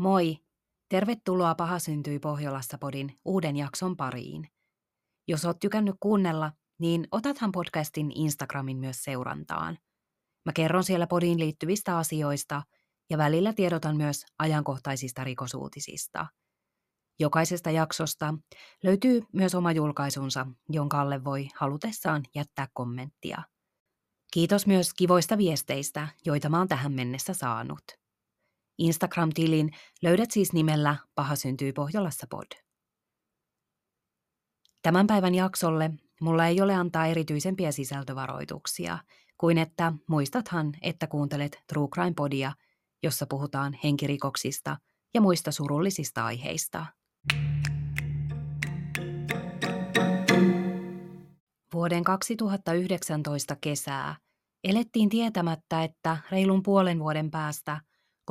Moi! Tervetuloa Paha syntyi Pohjolassa podin uuden jakson pariin. Jos oot tykännyt kuunnella, niin otathan podcastin Instagramin myös seurantaan. Mä kerron siellä podiin liittyvistä asioista ja välillä tiedotan myös ajankohtaisista rikosuutisista. Jokaisesta jaksosta löytyy myös oma julkaisunsa, jonka alle voi halutessaan jättää kommenttia. Kiitos myös kivoista viesteistä, joita mä oon tähän mennessä saanut. Instagram-tilin löydät siis nimellä Paha syntyy Pohjolassa pod. Tämän päivän jaksolle mulla ei ole antaa erityisempiä sisältövaroituksia, kuin että muistathan, että kuuntelet True Crime Podia, jossa puhutaan henkirikoksista ja muista surullisista aiheista. Vuoden 2019 kesää elettiin tietämättä, että reilun puolen vuoden päästä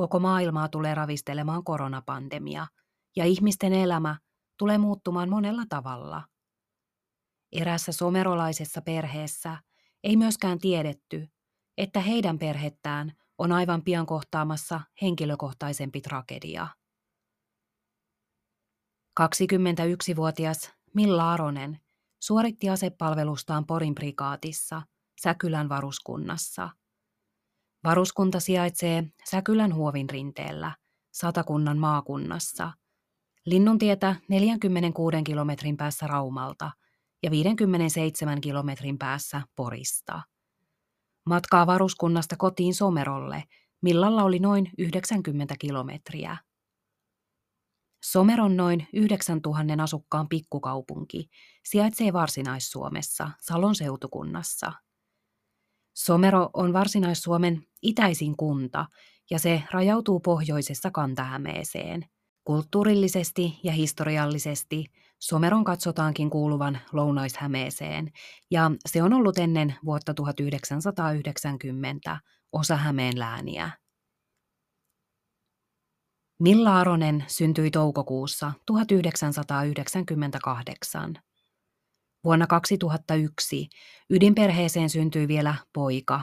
koko maailmaa tulee ravistelemaan koronapandemia ja ihmisten elämä tulee muuttumaan monella tavalla. Erässä somerolaisessa perheessä ei myöskään tiedetty, että heidän perhettään on aivan pian kohtaamassa henkilökohtaisempi tragedia. 21-vuotias Milla Aronen suoritti asepalvelustaan Porin prikaatissa Säkylän varuskunnassa. Varuskunta sijaitsee Säkylän huovin rinteellä, Satakunnan maakunnassa, Linnuntietä 46 kilometrin päässä Raumalta ja 57 kilometrin päässä Porista. Matkaa varuskunnasta kotiin Somerolle, millalla oli noin 90 kilometriä. Someron noin 9000 asukkaan pikkukaupunki sijaitsee Varsinais-Suomessa, Salon seutukunnassa. Somero on Varsinais-Suomen itäisin kunta ja se rajautuu pohjoisessa Kantahämeeseen. Kulttuurillisesti ja historiallisesti Someron katsotaankin kuuluvan Lounais-Hämeeseen ja se on ollut ennen vuotta 1990 osa Hämeen lääniä. Milla Aronen syntyi toukokuussa 1998. Vuonna 2001 ydinperheeseen syntyi vielä poika.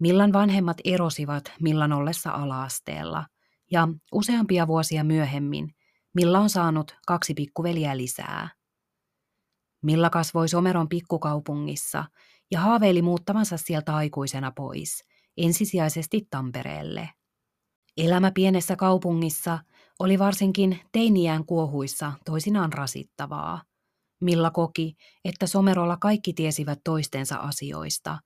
Millan vanhemmat erosivat Millan ollessa alaasteella, ja useampia vuosia myöhemmin Milla on saanut kaksi pikkuveliä lisää. Milla kasvoi Someron pikkukaupungissa ja haaveili muuttavansa sieltä aikuisena pois, ensisijaisesti Tampereelle – Elämä pienessä kaupungissa oli varsinkin teiniään kuohuissa toisinaan rasittavaa. Milla koki, että somerolla kaikki tiesivät toistensa asioista,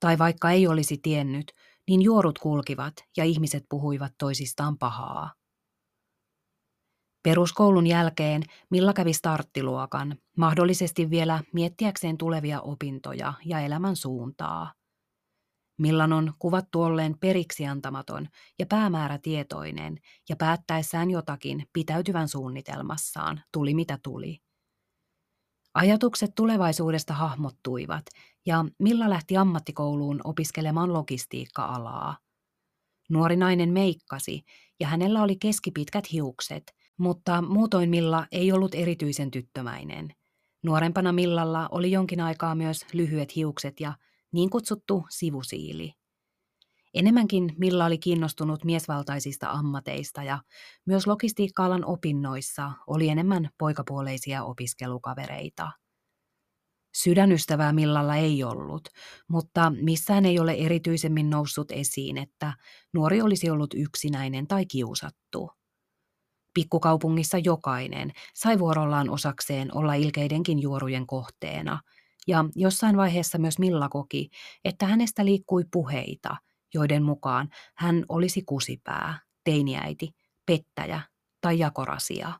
tai vaikka ei olisi tiennyt, niin juorut kulkivat ja ihmiset puhuivat toisistaan pahaa. Peruskoulun jälkeen Milla kävi starttiluokan, mahdollisesti vielä miettiäkseen tulevia opintoja ja elämän suuntaa – Millan on kuvattu olleen periksi antamaton ja päämäärätietoinen ja päättäessään jotakin pitäytyvän suunnitelmassaan, tuli mitä tuli. Ajatukset tulevaisuudesta hahmottuivat ja Milla lähti ammattikouluun opiskelemaan logistiikka-alaa. Nuori nainen meikkasi ja hänellä oli keskipitkät hiukset, mutta muutoin Milla ei ollut erityisen tyttömäinen. Nuorempana Millalla oli jonkin aikaa myös lyhyet hiukset ja niin kutsuttu sivusiili. Enemmänkin Milla oli kiinnostunut miesvaltaisista ammateista ja myös logistiikka-alan opinnoissa oli enemmän poikapuoleisia opiskelukavereita. Sydänystävää Millalla ei ollut, mutta missään ei ole erityisemmin noussut esiin, että nuori olisi ollut yksinäinen tai kiusattu. Pikkukaupungissa jokainen sai vuorollaan osakseen olla ilkeidenkin juorujen kohteena – ja jossain vaiheessa myös Milla koki, että hänestä liikkui puheita, joiden mukaan hän olisi kusipää, teiniäiti, pettäjä tai jakorasia.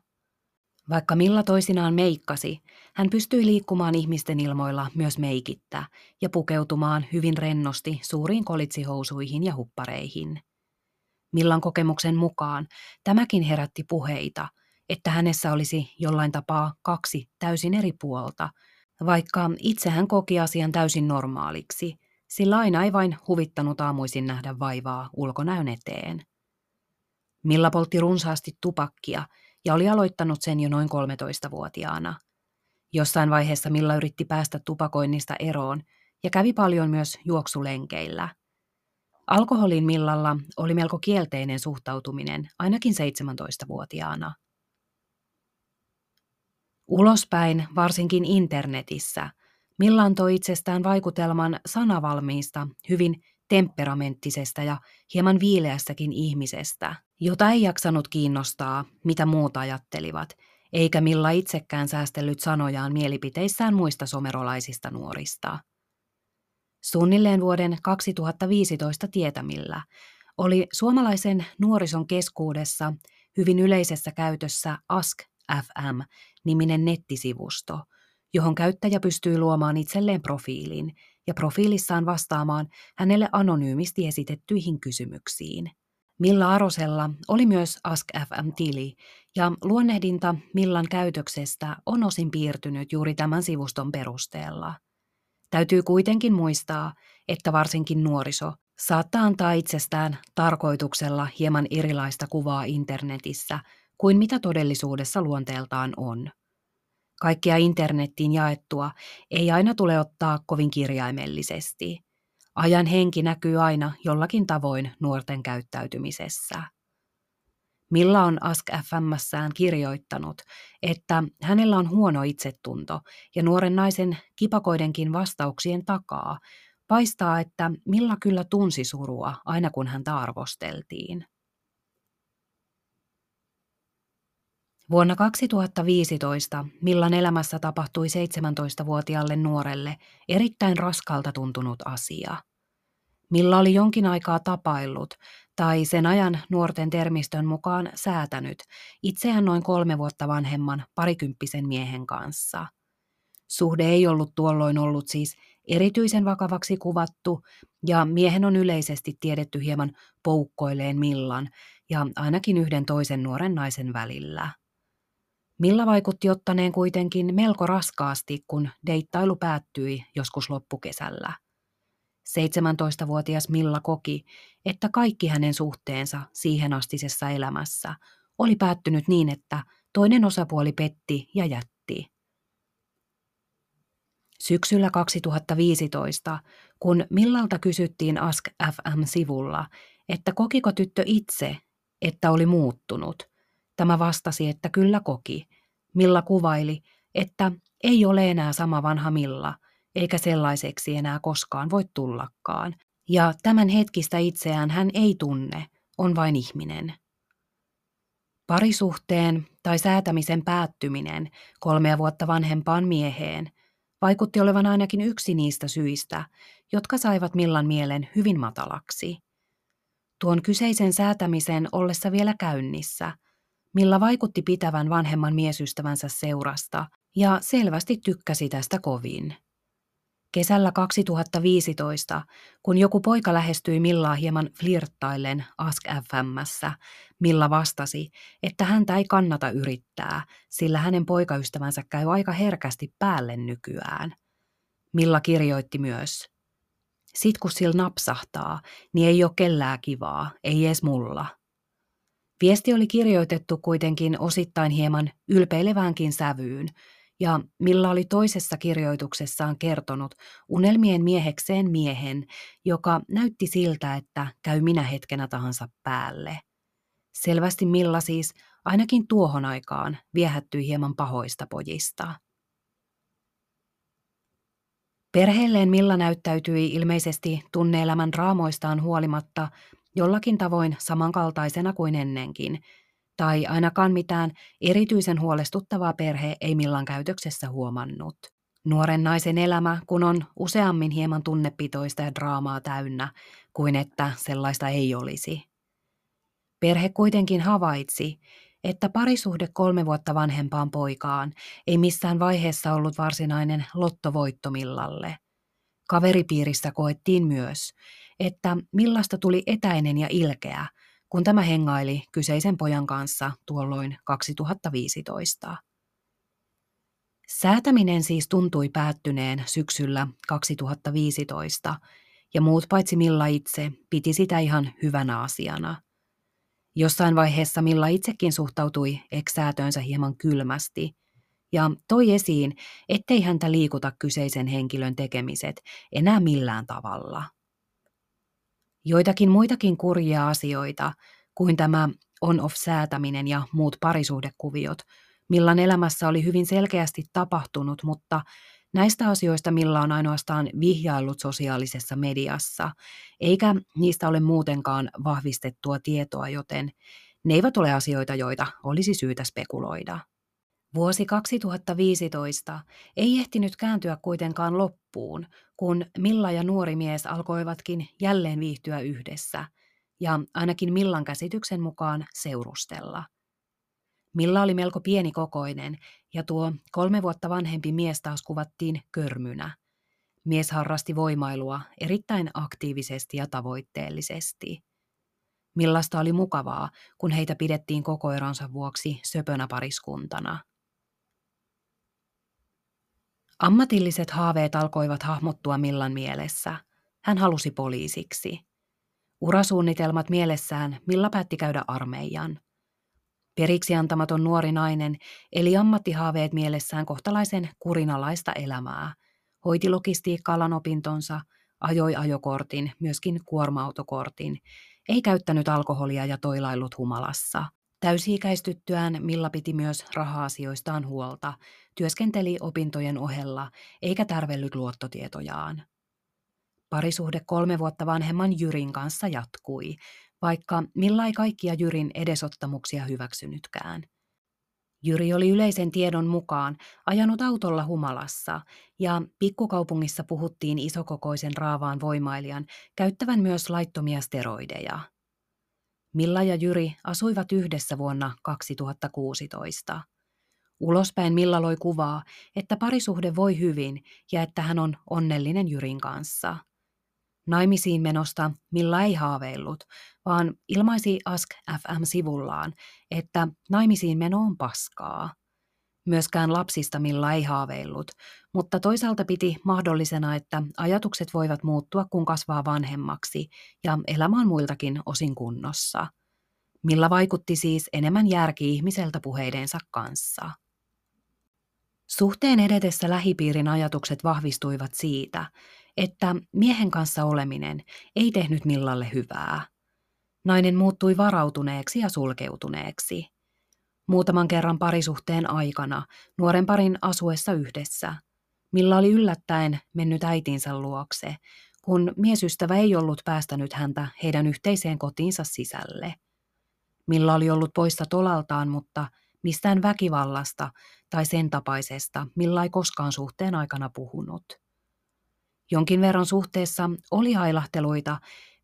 Vaikka Milla toisinaan meikkasi, hän pystyi liikkumaan ihmisten ilmoilla myös meikittä ja pukeutumaan hyvin rennosti suuriin kolitsihousuihin ja huppareihin. Millan kokemuksen mukaan tämäkin herätti puheita, että hänessä olisi jollain tapaa kaksi täysin eri puolta – vaikka itse hän koki asian täysin normaaliksi, sillä aina ei vain huvittanut aamuisin nähdä vaivaa ulkonäön eteen. Milla poltti runsaasti tupakkia ja oli aloittanut sen jo noin 13-vuotiaana. Jossain vaiheessa Milla yritti päästä tupakoinnista eroon ja kävi paljon myös juoksulenkeillä. Alkoholin Millalla oli melko kielteinen suhtautuminen, ainakin 17-vuotiaana. Ulospäin, varsinkin internetissä, Milla antoi itsestään vaikutelman sanavalmiista, hyvin temperamenttisesta ja hieman viileästäkin ihmisestä, jota ei jaksanut kiinnostaa, mitä muut ajattelivat, eikä Milla itsekään säästellyt sanojaan mielipiteissään muista somerolaisista nuorista. Suunnilleen vuoden 2015 tietämillä oli suomalaisen nuorison keskuudessa hyvin yleisessä käytössä Ask FM-niminen nettisivusto, johon käyttäjä pystyy luomaan itselleen profiilin ja profiilissaan vastaamaan hänelle anonyymisti esitettyihin kysymyksiin. Milla Arosella oli myös Ask FM-tili, ja luonnehdinta Millan käytöksestä on osin piirtynyt juuri tämän sivuston perusteella. Täytyy kuitenkin muistaa, että varsinkin nuoriso saattaa antaa itsestään tarkoituksella hieman erilaista kuvaa internetissä kuin mitä todellisuudessa luonteeltaan on. Kaikkea internettiin jaettua ei aina tule ottaa kovin kirjaimellisesti. Ajan henki näkyy aina jollakin tavoin nuorten käyttäytymisessä. Milla on Ask FMssään kirjoittanut, että hänellä on huono itsetunto ja nuoren naisen kipakoidenkin vastauksien takaa paistaa, että Milla kyllä tunsi surua aina kun häntä arvosteltiin. Vuonna 2015 Millan elämässä tapahtui 17-vuotiaalle nuorelle erittäin raskalta tuntunut asia. Milla oli jonkin aikaa tapaillut, tai sen ajan nuorten termistön mukaan säätänyt, itseään noin kolme vuotta vanhemman parikymppisen miehen kanssa. Suhde ei ollut tuolloin ollut siis erityisen vakavaksi kuvattu, ja miehen on yleisesti tiedetty hieman poukkoilleen Millan ja ainakin yhden toisen nuoren naisen välillä. Milla vaikutti ottaneen kuitenkin melko raskaasti, kun deittailu päättyi joskus loppukesällä. 17-vuotias Milla koki, että kaikki hänen suhteensa siihen astisessa elämässä oli päättynyt niin, että toinen osapuoli petti ja jätti. Syksyllä 2015, kun Millalta kysyttiin Ask FM-sivulla, että kokiko tyttö itse, että oli muuttunut – Tämä vastasi, että kyllä koki. Milla kuvaili, että ei ole enää sama vanha Milla, eikä sellaiseksi enää koskaan voi tullakaan. Ja tämän hetkistä itseään hän ei tunne, on vain ihminen. Parisuhteen tai säätämisen päättyminen kolmea vuotta vanhempaan mieheen vaikutti olevan ainakin yksi niistä syistä, jotka saivat Millan mielen hyvin matalaksi. Tuon kyseisen säätämisen ollessa vielä käynnissä – Milla vaikutti pitävän vanhemman miesystävänsä seurasta ja selvästi tykkäsi tästä kovin. Kesällä 2015, kun joku poika lähestyi Millaa hieman flirttaillen Ask FMssä, Milla vastasi, että häntä ei kannata yrittää, sillä hänen poikaystävänsä käy aika herkästi päälle nykyään. Milla kirjoitti myös, sit kun sillä napsahtaa, niin ei ole kellää kivaa, ei edes mulla. Viesti oli kirjoitettu kuitenkin osittain hieman ylpeileväänkin sävyyn, ja Milla oli toisessa kirjoituksessaan kertonut unelmien miehekseen miehen, joka näytti siltä, että käy minä hetkenä tahansa päälle. Selvästi Milla siis ainakin tuohon aikaan viehättyi hieman pahoista pojista. Perheelleen Milla näyttäytyi ilmeisesti tunneelämän raamoistaan huolimatta jollakin tavoin samankaltaisena kuin ennenkin, tai ainakaan mitään erityisen huolestuttavaa perhe ei millan käytöksessä huomannut. Nuoren naisen elämä, kun on useammin hieman tunnepitoista ja draamaa täynnä, kuin että sellaista ei olisi. Perhe kuitenkin havaitsi, että parisuhde kolme vuotta vanhempaan poikaan ei missään vaiheessa ollut varsinainen lottovoittomillalle. Kaveripiirissä koettiin myös, että millaista tuli etäinen ja ilkeä, kun tämä hengaili kyseisen pojan kanssa tuolloin 2015. Säätäminen siis tuntui päättyneen syksyllä 2015, ja muut paitsi Milla itse piti sitä ihan hyvänä asiana. Jossain vaiheessa Milla itsekin suhtautui eksäätöönsä hieman kylmästi, ja toi esiin, ettei häntä liikuta kyseisen henkilön tekemiset enää millään tavalla – Joitakin muitakin kurjia asioita kuin tämä on-off-säätäminen ja muut parisuhdekuviot, Millan elämässä oli hyvin selkeästi tapahtunut, mutta näistä asioista Milla on ainoastaan vihjaillut sosiaalisessa mediassa, eikä niistä ole muutenkaan vahvistettua tietoa, joten ne eivät ole asioita, joita olisi syytä spekuloida. Vuosi 2015 ei ehtinyt kääntyä kuitenkaan loppuun, kun Milla ja nuori mies alkoivatkin jälleen viihtyä yhdessä ja ainakin Millan käsityksen mukaan seurustella. Milla oli melko pienikokoinen ja tuo kolme vuotta vanhempi mies taas kuvattiin körmynä. Mies harrasti voimailua erittäin aktiivisesti ja tavoitteellisesti. Millasta oli mukavaa, kun heitä pidettiin koko eronsa vuoksi söpönä pariskuntana. Ammatilliset haaveet alkoivat hahmottua Millan mielessä. Hän halusi poliisiksi. Urasuunnitelmat mielessään Milla päätti käydä armeijan. Periksi antamaton nuori nainen eli ammattihaaveet mielessään kohtalaisen kurinalaista elämää. Hoiti logistiikka opintonsa, ajoi ajokortin, myöskin kuorma-autokortin, ei käyttänyt alkoholia ja toilailut humalassa. Täysi-ikäistyttyään Milla piti myös raha-asioistaan huolta, työskenteli opintojen ohella eikä tärvellyt luottotietojaan. Parisuhde kolme vuotta vanhemman Jyrin kanssa jatkui, vaikka Milla ei kaikkia Jyrin edesottamuksia hyväksynytkään. Jyri oli yleisen tiedon mukaan ajanut autolla humalassa, ja pikkukaupungissa puhuttiin isokokoisen raavaan voimailijan käyttävän myös laittomia steroideja. Milla ja Jyri asuivat yhdessä vuonna 2016. Ulospäin Milla loi kuvaa, että parisuhde voi hyvin ja että hän on onnellinen Jyrin kanssa. Naimisiin menosta Milla ei haaveillut, vaan ilmaisi Ask FM-sivullaan, että naimisiin meno on paskaa. Myöskään lapsista Milla ei haaveillut, mutta toisaalta piti mahdollisena, että ajatukset voivat muuttua, kun kasvaa vanhemmaksi ja elämä on muiltakin osin kunnossa. Milla vaikutti siis enemmän järki-ihmiseltä puheidensa kanssa. Suhteen edetessä lähipiirin ajatukset vahvistuivat siitä, että miehen kanssa oleminen ei tehnyt Millalle hyvää. Nainen muuttui varautuneeksi ja sulkeutuneeksi. Muutaman kerran parisuhteen aikana, nuoren parin asuessa yhdessä, Milla oli yllättäen mennyt äitinsä luokse, kun miesystävä ei ollut päästänyt häntä heidän yhteiseen kotiinsa sisälle. Milla oli ollut poissa tolaltaan, mutta mistään väkivallasta tai sen tapaisesta Milla ei koskaan suhteen aikana puhunut. Jonkin verran suhteessa oli hailahteluita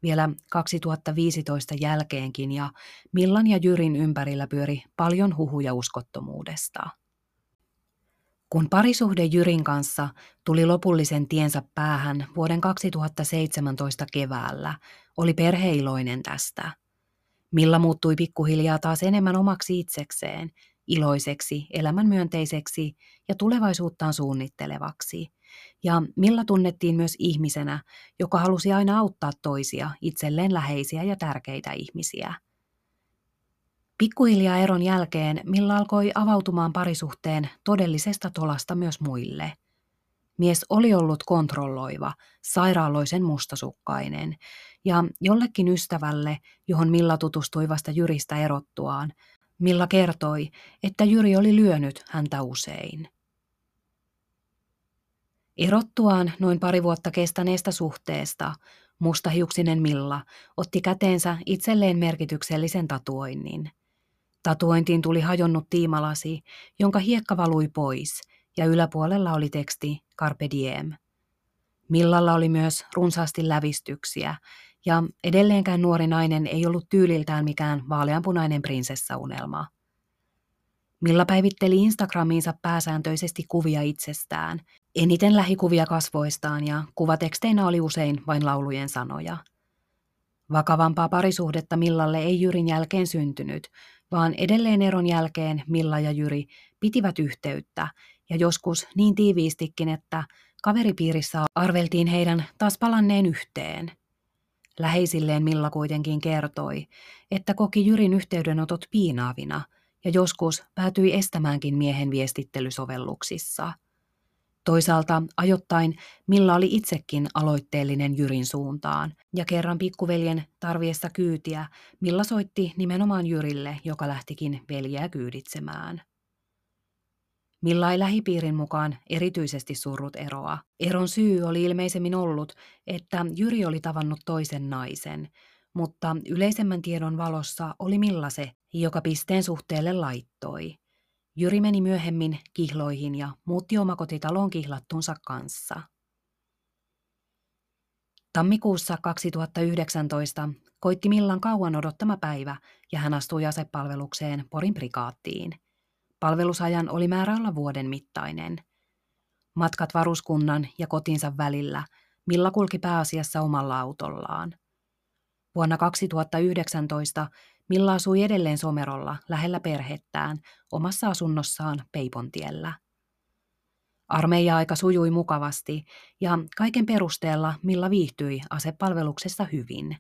vielä 2015 jälkeenkin ja Millan ja Jyrin ympärillä pyöri paljon huhuja uskottomuudesta. Kun parisuhde Jyrin kanssa tuli lopullisen tiensä päähän vuoden 2017 keväällä, oli perheiloinen tästä. Milla muuttui pikkuhiljaa taas enemmän omaksi itsekseen, iloiseksi, elämänmyönteiseksi ja tulevaisuuttaan suunnittelevaksi – ja Milla tunnettiin myös ihmisenä, joka halusi aina auttaa toisia, itselleen läheisiä ja tärkeitä ihmisiä. Pikkuhiljaa eron jälkeen Milla alkoi avautumaan parisuhteen todellisesta tolasta myös muille. Mies oli ollut kontrolloiva, sairaaloisen mustasukkainen, ja jollekin ystävälle, johon Milla tutustui vasta Jyristä erottuaan, Milla kertoi, että Jyri oli lyönyt häntä usein. Erottuaan noin pari vuotta kestäneestä suhteesta, mustahiuksinen Milla otti käteensä itselleen merkityksellisen tatuoinnin. Tatuointiin tuli hajonnut tiimalasi, jonka hiekka valui pois, ja yläpuolella oli teksti Carpe Diem. Millalla oli myös runsaasti lävistyksiä, ja edelleenkään nuori nainen ei ollut tyyliltään mikään vaaleanpunainen prinsessaunelma. Milla päivitteli Instagramiinsa pääsääntöisesti kuvia itsestään – Eniten lähikuvia kasvoistaan ja kuvateksteinä oli usein vain laulujen sanoja. Vakavampaa parisuhdetta Millalle ei Jyrin jälkeen syntynyt, vaan edelleen eron jälkeen Milla ja Jyri pitivät yhteyttä ja joskus niin tiiviistikin, että kaveripiirissä arveltiin heidän taas palanneen yhteen. Läheisilleen Milla kuitenkin kertoi, että koki Jyrin yhteydenotot piinaavina ja joskus päätyi estämäänkin miehen viestittelysovelluksissa – Toisaalta ajoittain Milla oli itsekin aloitteellinen Jyrin suuntaan, ja kerran pikkuveljen tarviessa kyytiä Milla soitti nimenomaan Jyrille, joka lähtikin veljeä kyyditsemään. Milla ei lähipiirin mukaan erityisesti surrut eroa. Eron syy oli ilmeisemmin ollut, että Jyri oli tavannut toisen naisen, mutta yleisemmän tiedon valossa oli Milla se, joka pisteen suhteelle laittoi. Jyri meni myöhemmin kihloihin ja muutti omakotitaloon kihlattunsa kanssa. Tammikuussa 2019 koitti Millan kauan odottama päivä ja hän astui asepalvelukseen Porin prikaattiin. Palvelusajan oli määrä olla vuoden mittainen. Matkat varuskunnan ja kotinsa välillä Milla kulki pääasiassa omalla autollaan. Vuonna 2019 Milla asui edelleen Somerolla lähellä perhettään omassa asunnossaan Peipontiellä. Armeija-aika sujui mukavasti ja kaiken perusteella Milla viihtyi asepalveluksessa hyvin.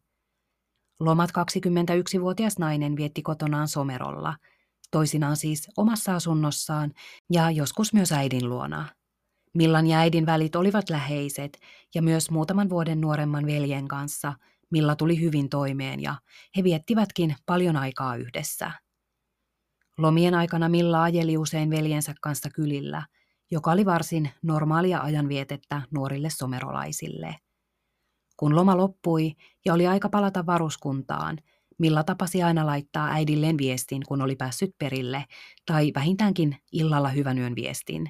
Lomat 21-vuotias nainen vietti kotonaan Somerolla, toisinaan siis omassa asunnossaan ja joskus myös äidin luona. Millan ja äidin välit olivat läheiset ja myös muutaman vuoden nuoremman veljen kanssa – Milla tuli hyvin toimeen ja he viettivätkin paljon aikaa yhdessä. Lomien aikana Milla ajeli usein veljensä kanssa kylillä, joka oli varsin normaalia ajanvietettä nuorille somerolaisille. Kun loma loppui ja oli aika palata varuskuntaan, Milla tapasi aina laittaa äidilleen viestin, kun oli päässyt perille, tai vähintäänkin illalla hyvän yön viestin.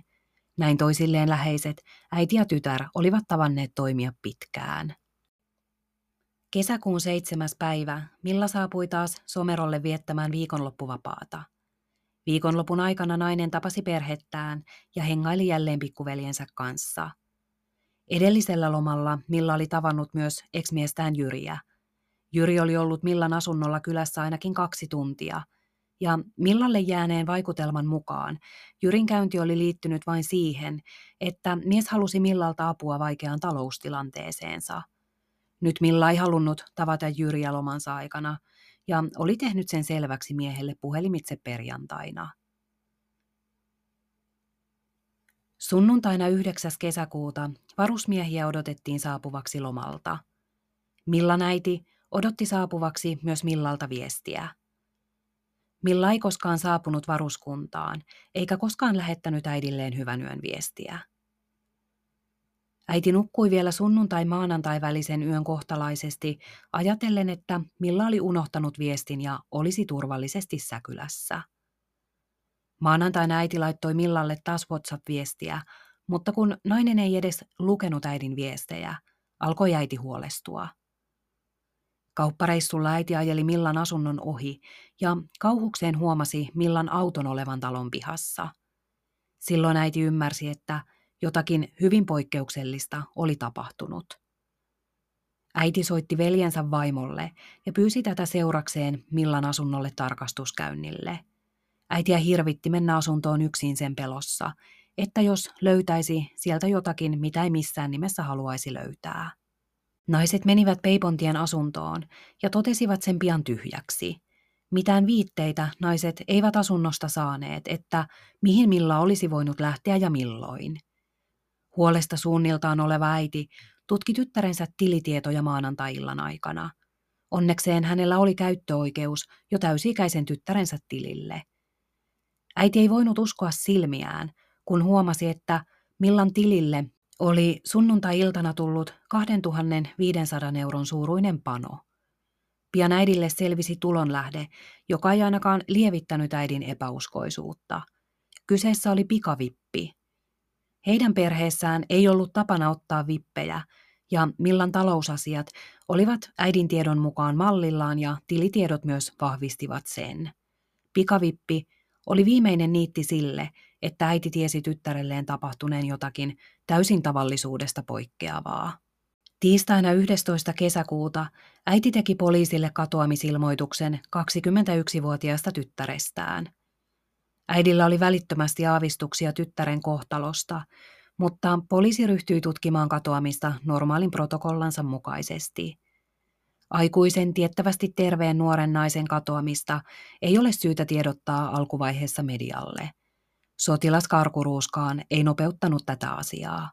Näin toisilleen läheiset, äiti ja tytär olivat tavanneet toimia pitkään. Kesäkuun seitsemäs päivä Milla saapui taas Somerolle viettämään viikonloppuvapaata. Viikonlopun aikana nainen tapasi perhettään ja hengaili jälleen pikkuveljensä kanssa. Edellisellä lomalla Milla oli tavannut myös eksmiestään Jyriä. Jyri oli ollut Millan asunnolla kylässä ainakin kaksi tuntia, ja Millalle jääneen vaikutelman mukaan Jyrin käynti oli liittynyt vain siihen, että mies halusi Millalta apua vaikeaan taloustilanteeseensa – nyt Milla ei halunnut tavata Jyriä lomansa aikana ja oli tehnyt sen selväksi miehelle puhelimitse perjantaina. Sunnuntaina 9. kesäkuuta varusmiehiä odotettiin saapuvaksi lomalta. Millan äiti odotti saapuvaksi myös Millalta viestiä. Milla ei koskaan saapunut varuskuntaan, eikä koskaan lähettänyt äidilleen hyvän yön viestiä. Äiti nukkui vielä sunnuntai-maanantai välisen yön kohtalaisesti, ajatellen, että Milla oli unohtanut viestin ja olisi turvallisesti säkylässä. Maanantaina äiti laittoi Millalle taas WhatsApp-viestiä, mutta kun nainen ei edes lukenut äidin viestejä, alkoi äiti huolestua. Kauppareissulla äiti ajeli Millan asunnon ohi ja kauhukseen huomasi Millan auton olevan talon pihassa. Silloin äiti ymmärsi, että Jotakin hyvin poikkeuksellista oli tapahtunut. Äiti soitti veljensä vaimolle ja pyysi tätä seurakseen Millan asunnolle tarkastuskäynnille. Äitiä hirvitti mennä asuntoon yksin sen pelossa, että jos löytäisi sieltä jotakin, mitä ei missään nimessä haluaisi löytää. Naiset menivät Peipontien asuntoon ja totesivat sen pian tyhjäksi. Mitään viitteitä naiset eivät asunnosta saaneet, että mihin Milla olisi voinut lähteä ja milloin – Huolesta suunniltaan oleva äiti tutki tyttärensä tilitietoja maanantai-illan aikana. Onnekseen hänellä oli käyttöoikeus jo täysikäisen tyttärensä tilille. Äiti ei voinut uskoa silmiään, kun huomasi, että Millan tilille oli sunnuntai-iltana tullut 2500 euron suuruinen pano. Pian äidille selvisi tulonlähde, joka ei ainakaan lievittänyt äidin epäuskoisuutta. Kyseessä oli pikavippi, heidän perheessään ei ollut tapana ottaa vippejä, ja Millan talousasiat olivat äidin tiedon mukaan mallillaan ja tilitiedot myös vahvistivat sen. Pikavippi oli viimeinen niitti sille, että äiti tiesi tyttärelleen tapahtuneen jotakin täysin tavallisuudesta poikkeavaa. Tiistaina 11. kesäkuuta äiti teki poliisille katoamisilmoituksen 21-vuotiaasta tyttärestään – Äidillä oli välittömästi aavistuksia tyttären kohtalosta, mutta poliisi ryhtyi tutkimaan katoamista normaalin protokollansa mukaisesti. Aikuisen tiettävästi terveen nuoren naisen katoamista ei ole syytä tiedottaa alkuvaiheessa medialle. Sotilaskarkuruuskaan ei nopeuttanut tätä asiaa.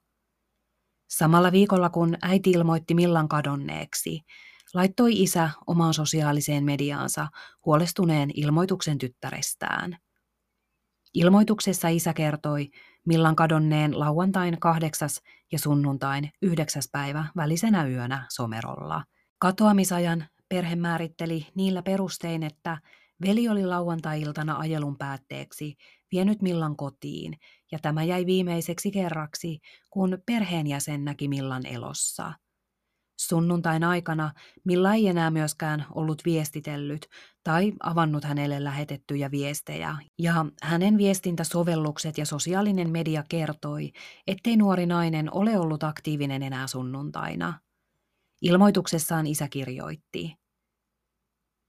Samalla viikolla kun äiti ilmoitti Millan kadonneeksi, laittoi isä omaan sosiaaliseen mediaansa huolestuneen ilmoituksen tyttärestään. Ilmoituksessa isä kertoi Millan kadonneen lauantain kahdeksas ja sunnuntain yhdeksäs päivä välisenä yönä Somerolla. Katoamisajan perhe määritteli niillä perustein, että veli oli lauantai-iltana ajelun päätteeksi vienyt Millan kotiin, ja tämä jäi viimeiseksi kerraksi, kun perheenjäsen näki Millan elossa. Sunnuntain aikana Milla ei enää myöskään ollut viestitellyt tai avannut hänelle lähetettyjä viestejä, ja hänen viestintäsovellukset ja sosiaalinen media kertoi, ettei nuori nainen ole ollut aktiivinen enää sunnuntaina. Ilmoituksessaan isä kirjoitti.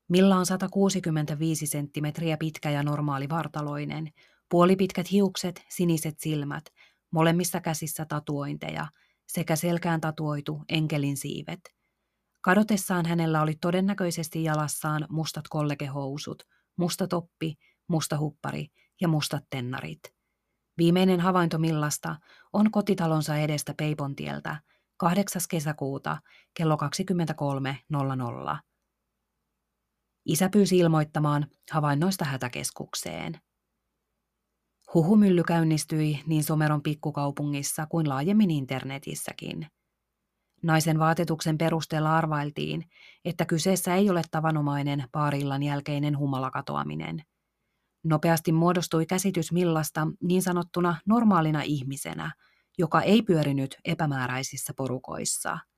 Milla on 165 senttimetriä pitkä ja normaali vartaloinen, puolipitkät hiukset, siniset silmät, molemmissa käsissä tatuointeja sekä selkään tatuoitu enkelin siivet. Kadotessaan hänellä oli todennäköisesti jalassaan mustat kollegehousut, musta toppi, musta huppari ja mustat tennarit. Viimeinen havainto Millasta on kotitalonsa edestä Peipontieltä 8. kesäkuuta kello 23.00. Isä pyysi ilmoittamaan havainnoista hätäkeskukseen. Huhumylly käynnistyi niin Someron pikkukaupungissa kuin laajemmin internetissäkin. Naisen vaatetuksen perusteella arvailtiin, että kyseessä ei ole tavanomainen paarillan jälkeinen humalakatoaminen. Nopeasti muodostui käsitys Millasta niin sanottuna normaalina ihmisenä, joka ei pyörinyt epämääräisissä porukoissa –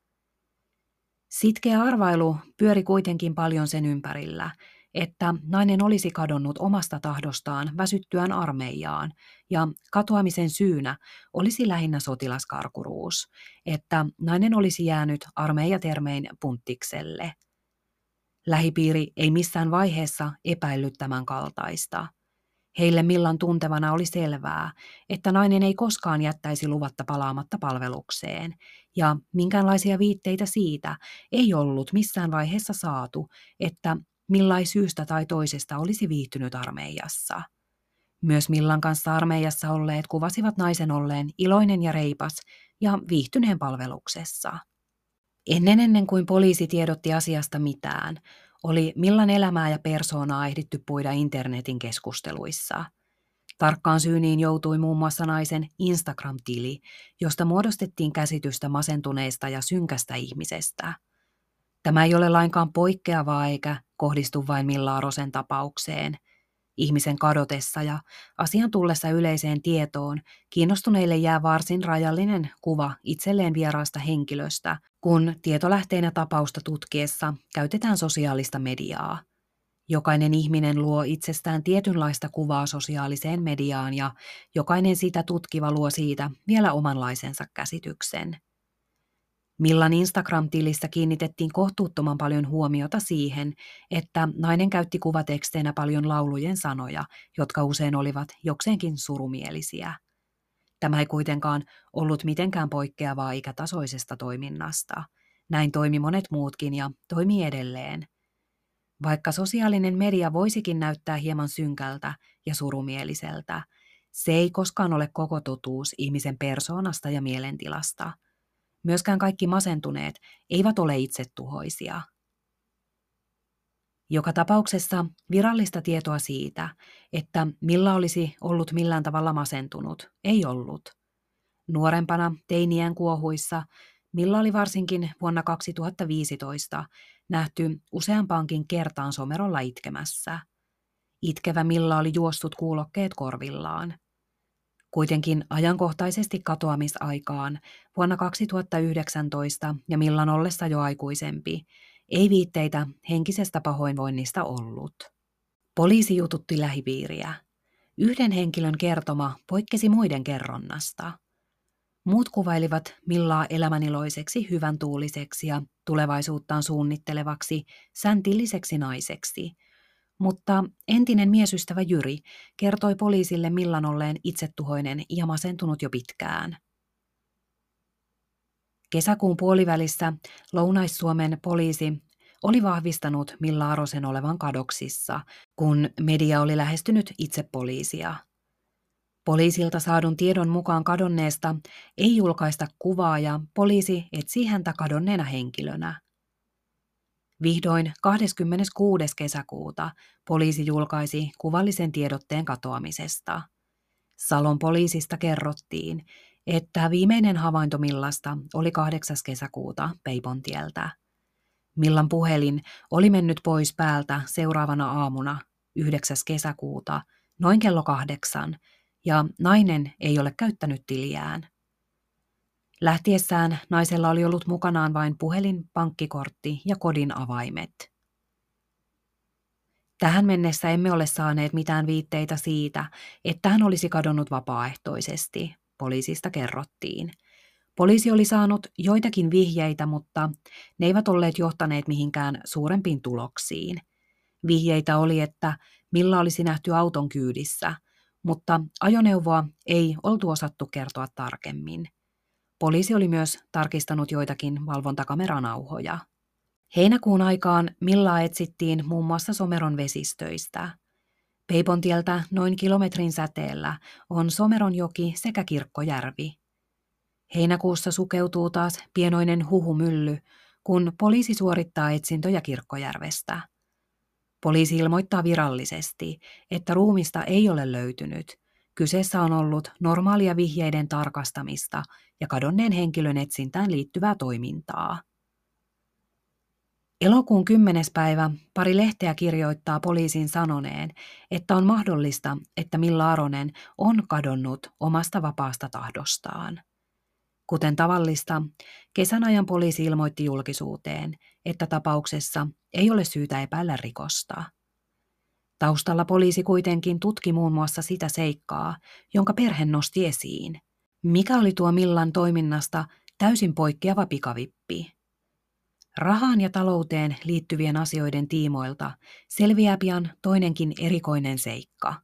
Sitkeä arvailu pyöri kuitenkin paljon sen ympärillä, että nainen olisi kadonnut omasta tahdostaan väsyttyään armeijaan, ja katoamisen syynä olisi lähinnä sotilaskarkuruus, että nainen olisi jäänyt armeijatermein punttikselle. Lähipiiri ei missään vaiheessa epäillyt tämän kaltaista – Heille Millan tuntevana oli selvää, että nainen ei koskaan jättäisi luvatta palaamatta palvelukseen, ja minkäänlaisia viitteitä siitä ei ollut missään vaiheessa saatu, että millai syystä tai toisesta olisi viihtynyt armeijassa. Myös Millan kanssa armeijassa olleet kuvasivat naisen olleen iloinen ja reipas ja viihtyneen palveluksessa. Ennen ennen kuin poliisi tiedotti asiasta mitään, oli millan elämää ja persoonaa ehditty puida internetin keskusteluissa. Tarkkaan syyniin joutui muun muassa naisen Instagram-tili, josta muodostettiin käsitystä masentuneesta ja synkästä ihmisestä. Tämä ei ole lainkaan poikkeavaa eikä kohdistu vain Milla Rosen tapaukseen – ihmisen kadotessa ja asian tullessa yleiseen tietoon kiinnostuneille jää varsin rajallinen kuva itselleen vieraasta henkilöstä, kun tietolähteenä tapausta tutkiessa käytetään sosiaalista mediaa. Jokainen ihminen luo itsestään tietynlaista kuvaa sosiaaliseen mediaan ja jokainen sitä tutkiva luo siitä vielä omanlaisensa käsityksen. Millan Instagram-tilissä kiinnitettiin kohtuuttoman paljon huomiota siihen, että nainen käytti kuvateksteinä paljon laulujen sanoja, jotka usein olivat jokseenkin surumielisiä. Tämä ei kuitenkaan ollut mitenkään poikkeavaa ikätasoisesta toiminnasta. Näin toimi monet muutkin ja toimii edelleen. Vaikka sosiaalinen media voisikin näyttää hieman synkältä ja surumieliseltä, se ei koskaan ole koko totuus ihmisen persoonasta ja mielentilasta – Myöskään kaikki masentuneet eivät ole itsetuhoisia. Joka tapauksessa virallista tietoa siitä, että Milla olisi ollut millään tavalla masentunut, ei ollut. Nuorempana teinien kuohuissa Milla oli varsinkin vuonna 2015 nähty useampaankin kertaan somerolla itkemässä. Itkevä Milla oli juossut kuulokkeet korvillaan. Kuitenkin ajankohtaisesti katoamisaikaan vuonna 2019 ja Millan ollessa jo aikuisempi, ei viitteitä henkisestä pahoinvoinnista ollut. Poliisi jututti lähipiiriä. Yhden henkilön kertoma poikkesi muiden kerronnasta. Muut kuvailivat Millaa elämäniloiseksi, hyvän tuuliseksi ja tulevaisuuttaan suunnittelevaksi, säntilliseksi naiseksi – mutta entinen miesystävä Jyri kertoi poliisille Millan olleen itsetuhoinen ja masentunut jo pitkään. Kesäkuun puolivälissä Lounais-Suomen poliisi oli vahvistanut Milla Arosen olevan kadoksissa, kun media oli lähestynyt itse poliisia. Poliisilta saadun tiedon mukaan kadonneesta ei julkaista kuvaa ja poliisi etsii häntä kadonneena henkilönä. Vihdoin 26. kesäkuuta poliisi julkaisi kuvallisen tiedotteen katoamisesta. Salon poliisista kerrottiin, että viimeinen havainto Millasta oli 8. kesäkuuta Peipontieltä. Millan puhelin oli mennyt pois päältä seuraavana aamuna 9. kesäkuuta noin kello kahdeksan, ja nainen ei ole käyttänyt tiliään. Lähtiessään naisella oli ollut mukanaan vain puhelin, pankkikortti ja kodin avaimet. Tähän mennessä emme ole saaneet mitään viitteitä siitä, että hän olisi kadonnut vapaaehtoisesti, poliisista kerrottiin. Poliisi oli saanut joitakin vihjeitä, mutta ne eivät olleet johtaneet mihinkään suurempiin tuloksiin. Vihjeitä oli, että Milla olisi nähty auton kyydissä, mutta ajoneuvoa ei oltu osattu kertoa tarkemmin. Poliisi oli myös tarkistanut joitakin valvontakameranauhoja. Heinäkuun aikaan Millaa etsittiin muun muassa Someron vesistöistä. Peipontieltä noin kilometrin säteellä on Someron joki sekä Kirkkojärvi. Heinäkuussa sukeutuu taas pienoinen huhumylly, kun poliisi suorittaa etsintöjä Kirkkojärvestä. Poliisi ilmoittaa virallisesti, että ruumista ei ole löytynyt. Kyseessä on ollut normaalia vihjeiden tarkastamista ja kadonneen henkilön etsintään liittyvää toimintaa. Elokuun 10. päivä pari lehteä kirjoittaa poliisin sanoneen, että on mahdollista, että Milla Aronen on kadonnut omasta vapaasta tahdostaan. Kuten tavallista, kesän ajan poliisi ilmoitti julkisuuteen, että tapauksessa ei ole syytä epäillä rikosta. Taustalla poliisi kuitenkin tutki muun muassa sitä seikkaa, jonka perhe nosti esiin. Mikä oli tuo Millan toiminnasta täysin poikkeava pikavippi? Rahaan ja talouteen liittyvien asioiden tiimoilta selviää pian toinenkin erikoinen seikka.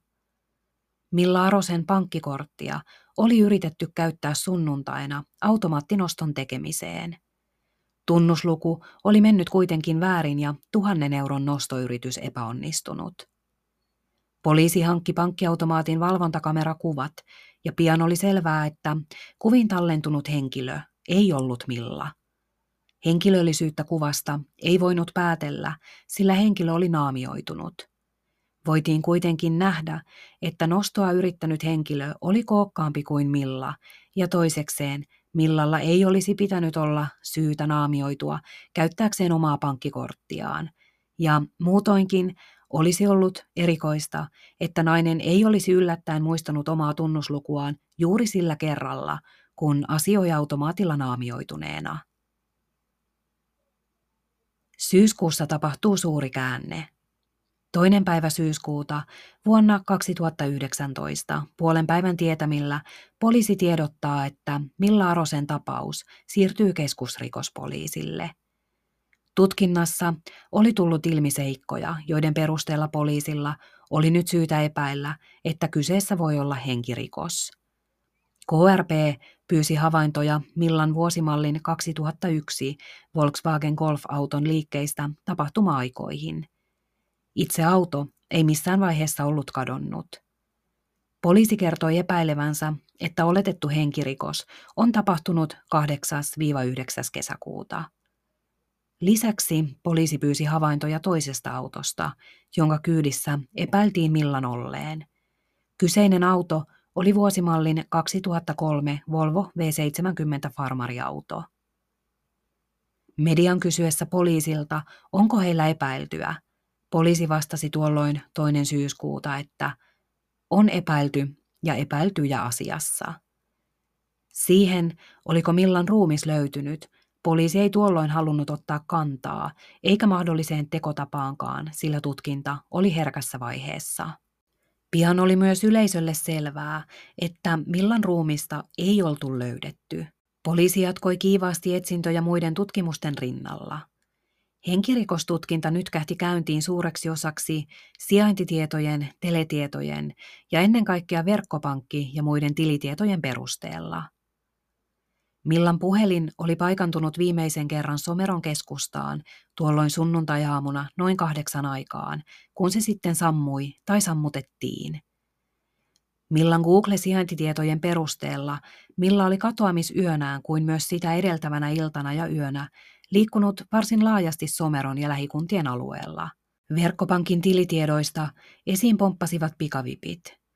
Milla Arosen pankkikorttia oli yritetty käyttää sunnuntaina automaattinoston tekemiseen. Tunnusluku oli mennyt kuitenkin väärin ja tuhannen euron nostoyritys epäonnistunut. Poliisi hankki pankkiautomaatin valvontakamerakuvat ja pian oli selvää, että kuvin tallentunut henkilö ei ollut Milla. Henkilöllisyyttä kuvasta ei voinut päätellä, sillä henkilö oli naamioitunut. Voitiin kuitenkin nähdä, että nostoa yrittänyt henkilö oli kookkaampi kuin Milla, ja toisekseen Millalla ei olisi pitänyt olla syytä naamioitua käyttääkseen omaa pankkikorttiaan. Ja muutoinkin olisi ollut erikoista, että nainen ei olisi yllättäen muistanut omaa tunnuslukuaan juuri sillä kerralla, kun asioi automaatilla naamioituneena. Syyskuussa tapahtuu suuri käänne. Toinen päivä syyskuuta vuonna 2019 puolen päivän tietämillä poliisi tiedottaa, että Milla Arosen tapaus siirtyy keskusrikospoliisille. Tutkinnassa oli tullut ilmi seikkoja, joiden perusteella poliisilla oli nyt syytä epäillä, että kyseessä voi olla henkirikos. KRP pyysi havaintoja Millan vuosimallin 2001 Volkswagen Golf-auton liikkeistä tapahtuma-aikoihin. Itse auto ei missään vaiheessa ollut kadonnut. Poliisi kertoi epäilevänsä, että oletettu henkirikos on tapahtunut 8-9. kesäkuuta. Lisäksi poliisi pyysi havaintoja toisesta autosta, jonka kyydissä epäiltiin Millan olleen. Kyseinen auto oli vuosimallin 2003 Volvo V70 farmariauto. Median kysyessä poliisilta, onko heillä epäiltyä, poliisi vastasi tuolloin toinen syyskuuta, että on epäilty ja epäiltyjä asiassa. Siihen, oliko Millan ruumis löytynyt, poliisi ei tuolloin halunnut ottaa kantaa, eikä mahdolliseen tekotapaankaan, sillä tutkinta oli herkässä vaiheessa. Pian oli myös yleisölle selvää, että Millan ruumista ei oltu löydetty. Poliisi jatkoi kiivaasti etsintöjä muiden tutkimusten rinnalla. Henkirikostutkinta nyt kähti käyntiin suureksi osaksi sijaintitietojen, teletietojen ja ennen kaikkea verkkopankki- ja muiden tilitietojen perusteella – Millan puhelin oli paikantunut viimeisen kerran Someron keskustaan tuolloin sunnuntajaamuna noin kahdeksan aikaan, kun se sitten sammui tai sammutettiin. Millan Google-sijaintitietojen perusteella Milla oli katoamisyönään kuin myös sitä edeltävänä iltana ja yönä liikkunut varsin laajasti Someron ja lähikuntien alueella. Verkkopankin tilitiedoista esiin pomppasivat pikavipit.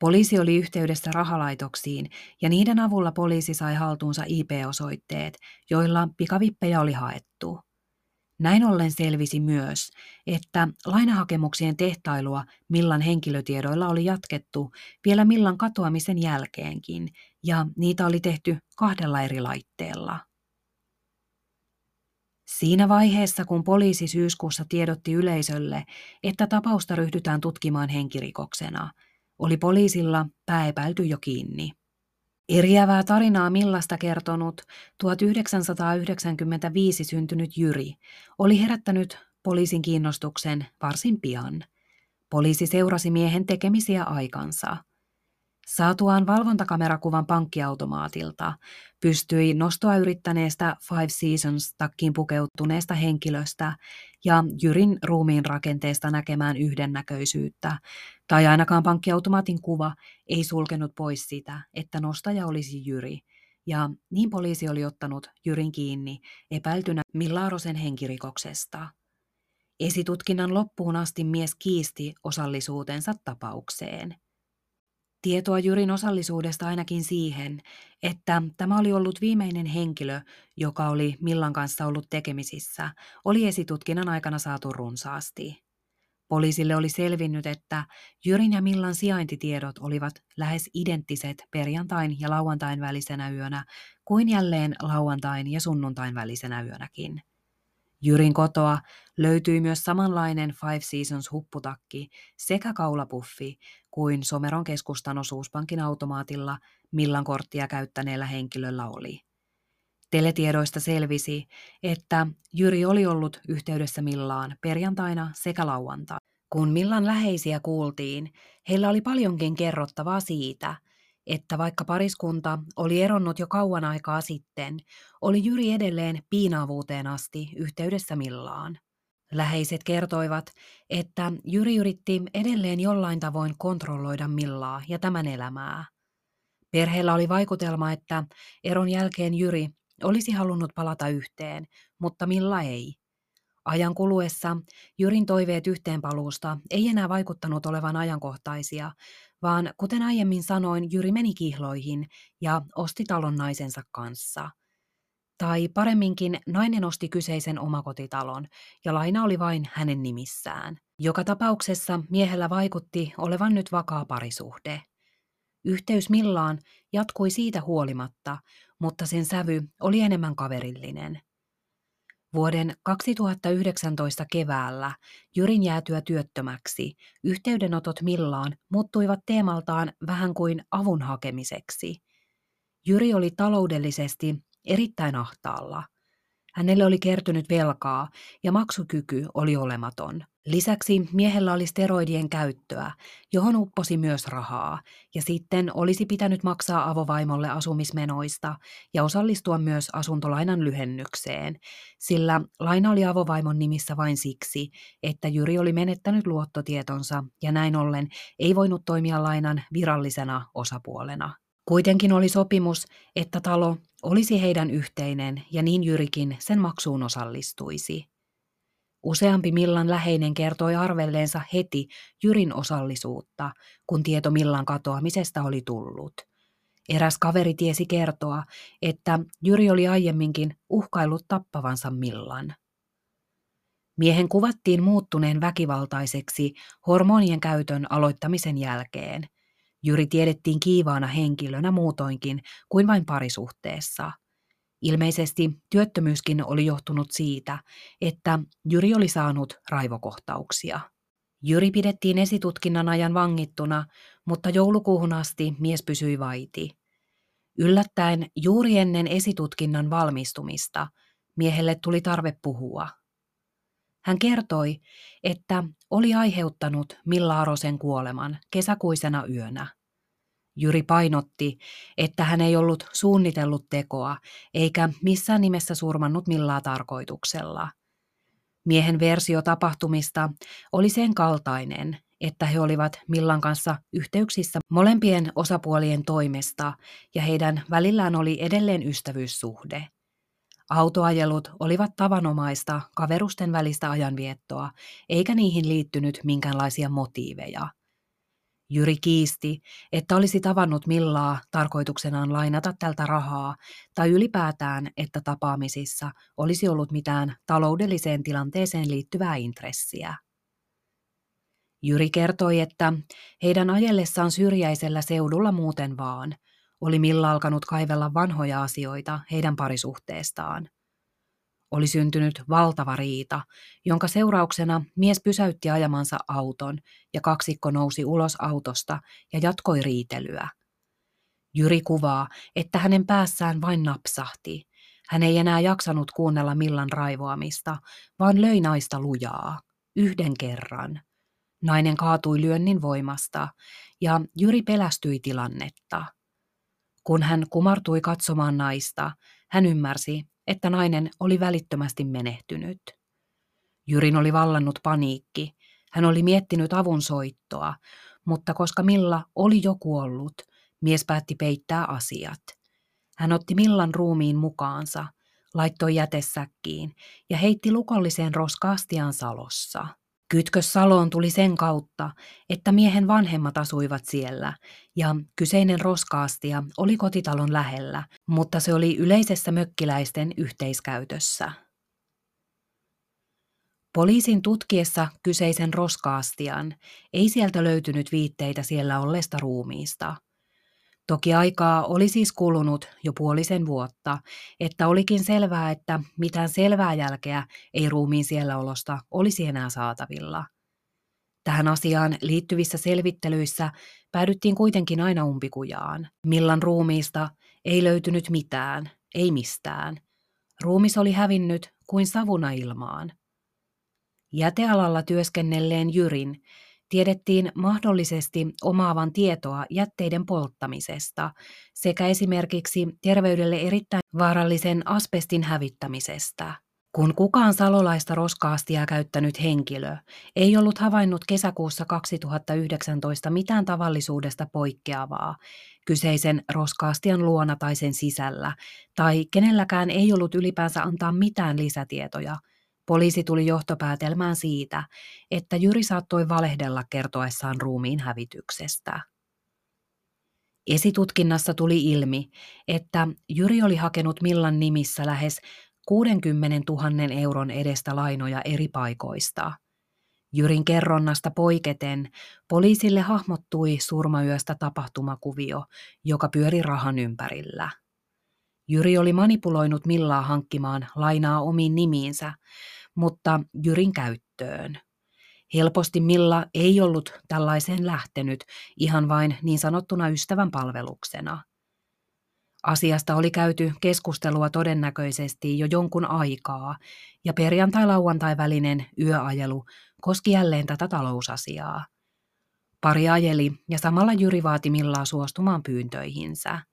Poliisi oli yhteydessä rahalaitoksiin ja niiden avulla poliisi sai haltuunsa IP-osoitteet, joilla pikavippejä oli haettu. Näin ollen selvisi myös, että lainahakemuksien tehtailua Millan henkilötiedoilla oli jatkettu vielä Millan katoamisen jälkeenkin, ja niitä oli tehty kahdella eri laitteella. Siinä vaiheessa, kun poliisi syyskuussa tiedotti yleisölle, että tapausta ryhdytään tutkimaan henkirikoksena, oli poliisilla pääepäilty jo kiinni. Eriävää tarinaa Millasta kertonut 1995 syntynyt Jyri oli herättänyt poliisin kiinnostuksen varsin pian. Poliisi seurasi miehen tekemisiä aikansa – Saatuaan valvontakamerakuvan pankkiautomaatilta pystyi nostoa yrittäneestä Five Seasons takkiin pukeutuneesta henkilöstä ja Jyrin ruumiin rakenteesta näkemään yhdennäköisyyttä, tai ainakaan pankkiautomaatin kuva ei sulkenut pois sitä, että nostaja olisi Jyri, ja niin poliisi oli ottanut Jyrin kiinni epäiltynä Millarosen henkirikoksesta. Esitutkinnan loppuun asti mies kiisti osallisuutensa tapaukseen – Tietoa Jyrin osallisuudesta ainakin siihen, että tämä oli ollut viimeinen henkilö, joka oli Millan kanssa ollut tekemisissä, oli esitutkinnan aikana saatu runsaasti. Poliisille oli selvinnyt, että Jyrin ja Millan sijaintitiedot olivat lähes identtiset perjantain ja lauantain välisenä yönä kuin jälleen lauantain ja sunnuntain välisenä yönäkin. Jyrin kotoa löytyi myös samanlainen Five Seasons hupputakki sekä kaulapuffi kuin Someron keskustan osuuspankin automaatilla Millan korttia käyttäneellä henkilöllä oli. Teletiedoista selvisi, että Jyri oli ollut yhteydessä Millaan perjantaina sekä lauantaina. Kun Millan läheisiä kuultiin, heillä oli paljonkin kerrottavaa siitä, että vaikka pariskunta oli eronnut jo kauan aikaa sitten, oli Jyri edelleen piinaavuuteen asti yhteydessä Millaan. Läheiset kertoivat, että Jyri yritti edelleen jollain tavoin kontrolloida Millaa ja tämän elämää. Perheellä oli vaikutelma, että eron jälkeen Jyri olisi halunnut palata yhteen, mutta Milla ei. Ajan kuluessa Jyrin toiveet yhteenpaluusta ei enää vaikuttanut olevan ajankohtaisia, vaan kuten aiemmin sanoin, Jyri meni kihloihin ja osti talon naisensa kanssa. Tai paremminkin nainen osti kyseisen omakotitalon ja laina oli vain hänen nimissään. Joka tapauksessa miehellä vaikutti olevan nyt vakaa parisuhde. Yhteys Millaan jatkui siitä huolimatta, mutta sen sävy oli enemmän kaverillinen. Vuoden 2019 keväällä Jyrin jäätyä työttömäksi yhteydenotot Millaan muuttuivat teemaltaan vähän kuin avun hakemiseksi. Jyri oli taloudellisesti erittäin ahtaalla. Hänelle oli kertynyt velkaa ja maksukyky oli olematon. Lisäksi miehellä oli steroidien käyttöä, johon upposi myös rahaa, ja sitten olisi pitänyt maksaa avovaimolle asumismenoista ja osallistua myös asuntolainan lyhennykseen, sillä laina oli avovaimon nimissä vain siksi, että Jyri oli menettänyt luottotietonsa ja näin ollen ei voinut toimia lainan virallisena osapuolena. Kuitenkin oli sopimus, että talo olisi heidän yhteinen ja niin Jyrikin sen maksuun osallistuisi. Useampi Millan läheinen kertoi arvelleensa heti Jyrin osallisuutta, kun tieto Millan katoamisesta oli tullut. Eräs kaveri tiesi kertoa, että Jyri oli aiemminkin uhkaillut tappavansa Millan. Miehen kuvattiin muuttuneen väkivaltaiseksi hormonien käytön aloittamisen jälkeen. Jyri tiedettiin kiivaana henkilönä muutoinkin kuin vain parisuhteessa – Ilmeisesti työttömyyskin oli johtunut siitä, että Jyri oli saanut raivokohtauksia. Jyri pidettiin esitutkinnan ajan vangittuna, mutta joulukuuhun asti mies pysyi vaiti. Yllättäen juuri ennen esitutkinnan valmistumista miehelle tuli tarve puhua. Hän kertoi, että oli aiheuttanut Milla Arosen kuoleman kesäkuisena yönä. Jyri painotti, että hän ei ollut suunnitellut tekoa eikä missään nimessä surmannut millään tarkoituksella. Miehen versio tapahtumista oli sen kaltainen, että he olivat Millan kanssa yhteyksissä molempien osapuolien toimesta ja heidän välillään oli edelleen ystävyyssuhde. Autoajelut olivat tavanomaista kaverusten välistä ajanviettoa, eikä niihin liittynyt minkäänlaisia motiiveja – Jyri kiisti, että olisi tavannut Millaa tarkoituksenaan lainata tältä rahaa tai ylipäätään, että tapaamisissa olisi ollut mitään taloudelliseen tilanteeseen liittyvää intressiä. Jyri kertoi, että heidän ajellessaan syrjäisellä seudulla muuten vaan oli Milla alkanut kaivella vanhoja asioita heidän parisuhteestaan – oli syntynyt valtava riita, jonka seurauksena mies pysäytti ajamansa auton ja kaksikko nousi ulos autosta ja jatkoi riitelyä. Jyri kuvaa, että hänen päässään vain napsahti. Hän ei enää jaksanut kuunnella Millan raivoamista, vaan löi naista lujaa. Yhden kerran. Nainen kaatui lyönnin voimasta ja Jyri pelästyi tilannetta. Kun hän kumartui katsomaan naista, hän ymmärsi, että nainen oli välittömästi menehtynyt. Jyrin oli vallannut paniikki. Hän oli miettinyt avun soittoa, mutta koska Milla oli jo kuollut, mies päätti peittää asiat. Hän otti Millan ruumiin mukaansa, laittoi jätesäkkiin ja heitti lukolliseen roskaastiaan salossa – Kytkös Saloon tuli sen kautta, että miehen vanhemmat asuivat siellä ja kyseinen roskaastia oli kotitalon lähellä, mutta se oli yleisessä mökkiläisten yhteiskäytössä. Poliisin tutkiessa kyseisen roskaastian ei sieltä löytynyt viitteitä siellä olleesta ruumiista – Toki aikaa oli siis kulunut jo puolisen vuotta, että olikin selvää, että mitään selvää jälkeä ei ruumiin siellä olosta olisi enää saatavilla. Tähän asiaan liittyvissä selvittelyissä päädyttiin kuitenkin aina umpikujaan. Millan ruumiista ei löytynyt mitään, ei mistään. Ruumis oli hävinnyt kuin savuna ilmaan. Jätealalla työskennelleen Jyrin tiedettiin mahdollisesti omaavan tietoa jätteiden polttamisesta sekä esimerkiksi terveydelle erittäin vaarallisen asbestin hävittämisestä. Kun kukaan salolaista roskaastia käyttänyt henkilö ei ollut havainnut kesäkuussa 2019 mitään tavallisuudesta poikkeavaa kyseisen roskaastian luona tai sen sisällä, tai kenelläkään ei ollut ylipäänsä antaa mitään lisätietoja – Poliisi tuli johtopäätelmään siitä, että Jyri saattoi valehdella kertoessaan ruumiin hävityksestä. Esitutkinnassa tuli ilmi, että Jyri oli hakenut Millan nimissä lähes 60 000 euron edestä lainoja eri paikoista. Jyrin kerronnasta poiketen poliisille hahmottui surmayöstä tapahtumakuvio, joka pyöri rahan ympärillä. Jyri oli manipuloinut Millaa hankkimaan lainaa omiin nimiinsä, mutta Jyrin käyttöön. Helposti Milla ei ollut tällaiseen lähtenyt ihan vain niin sanottuna ystävän palveluksena. Asiasta oli käyty keskustelua todennäköisesti jo jonkun aikaa, ja perjantai-lauantai välinen yöajelu koski jälleen tätä talousasiaa. Pari ajeli ja samalla Jyri vaati Millaa suostumaan pyyntöihinsä.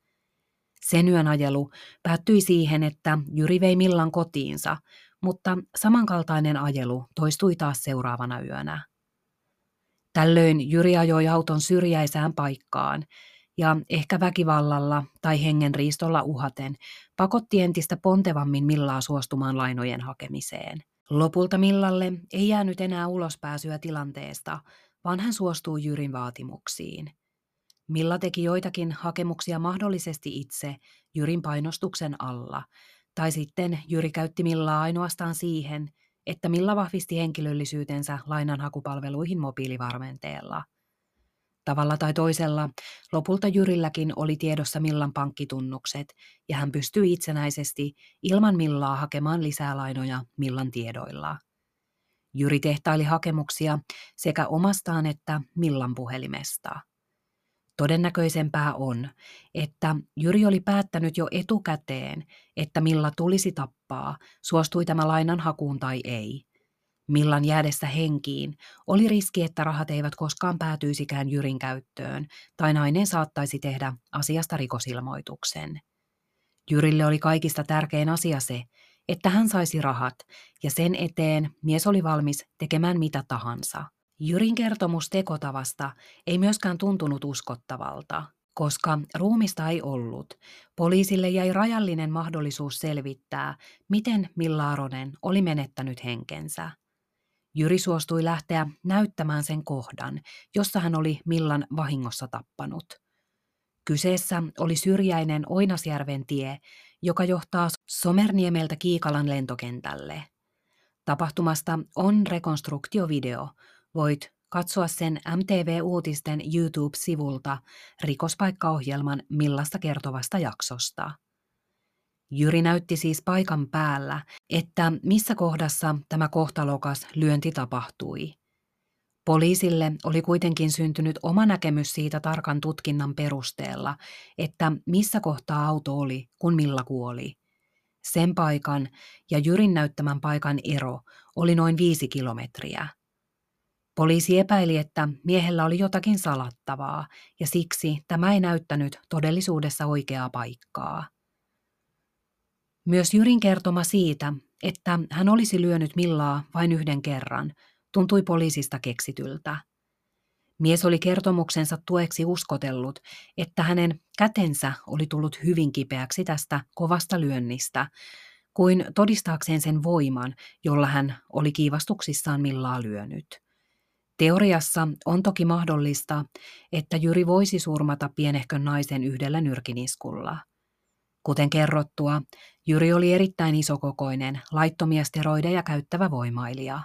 Sen yön ajelu päättyi siihen, että Jyri vei Millan kotiinsa, mutta samankaltainen ajelu toistui taas seuraavana yönä. Tällöin Jyri ajoi auton syrjäisään paikkaan ja ehkä väkivallalla tai hengenriistolla uhaten pakotti entistä pontevammin Millaa suostumaan lainojen hakemiseen. Lopulta Millalle ei jäänyt enää ulospääsyä tilanteesta, vaan hän suostui Jyrin vaatimuksiin. Milla teki joitakin hakemuksia mahdollisesti itse Jyrin painostuksen alla – tai sitten Jyri käytti Millaa ainoastaan siihen, että Milla vahvisti henkilöllisyytensä lainanhakupalveluihin mobiilivarmenteella. Tavalla tai toisella lopulta Jyrilläkin oli tiedossa Millan pankkitunnukset ja hän pystyi itsenäisesti ilman Millaa hakemaan lisää lainoja Millan tiedoilla. Jyri tehtaili hakemuksia sekä omastaan että Millan puhelimesta. Todennäköisempää on, että Jyri oli päättänyt jo etukäteen, että Milla tulisi tappaa, suostui tämä lainan hakuun tai ei. Millan jäädessä henkiin oli riski, että rahat eivät koskaan päätyisikään Jyrin käyttöön, tai nainen saattaisi tehdä asiasta rikosilmoituksen. Jyrille oli kaikista tärkein asia se, että hän saisi rahat, ja sen eteen mies oli valmis tekemään mitä tahansa – Jyrin kertomus tekotavasta ei myöskään tuntunut uskottavalta, koska ruumista ei ollut. Poliisille jäi rajallinen mahdollisuus selvittää, miten Millaaronen oli menettänyt henkensä. Jyri suostui lähteä näyttämään sen kohdan, jossa hän oli Millan vahingossa tappanut. Kyseessä oli syrjäinen Oinasjärven tie, joka johtaa Somerniemeltä Kiikalan lentokentälle. Tapahtumasta on rekonstruktiovideo. Voit katsoa sen MTV-uutisten YouTube-sivulta rikospaikkaohjelman Millasta kertovasta jaksosta. Jyri näytti siis paikan päällä, että missä kohdassa tämä kohtalokas lyönti tapahtui. Poliisille oli kuitenkin syntynyt oma näkemys siitä tarkan tutkinnan perusteella, että missä kohtaa auto oli, kun Milla kuoli. Sen paikan ja Jyrin näyttämän paikan ero oli noin viisi kilometriä. Poliisi epäili, että miehellä oli jotakin salattavaa, ja siksi tämä ei näyttänyt todellisuudessa oikeaa paikkaa. Myös Jyrin kertoma siitä, että hän olisi lyönyt Millaa vain yhden kerran, tuntui poliisista keksityltä. Mies oli kertomuksensa tueksi uskotellut, että hänen kätensä oli tullut hyvin kipeäksi tästä kovasta lyönnistä, kuin todistaakseen sen voiman, jolla hän oli kiivastuksissaan Millaa lyönyt. Teoriassa on toki mahdollista, että Jyri voisi surmata pienehkön naisen yhdellä nyrkiniskulla. Kuten kerrottua, Jyri oli erittäin isokokoinen, laittomia steroideja käyttävä voimailija.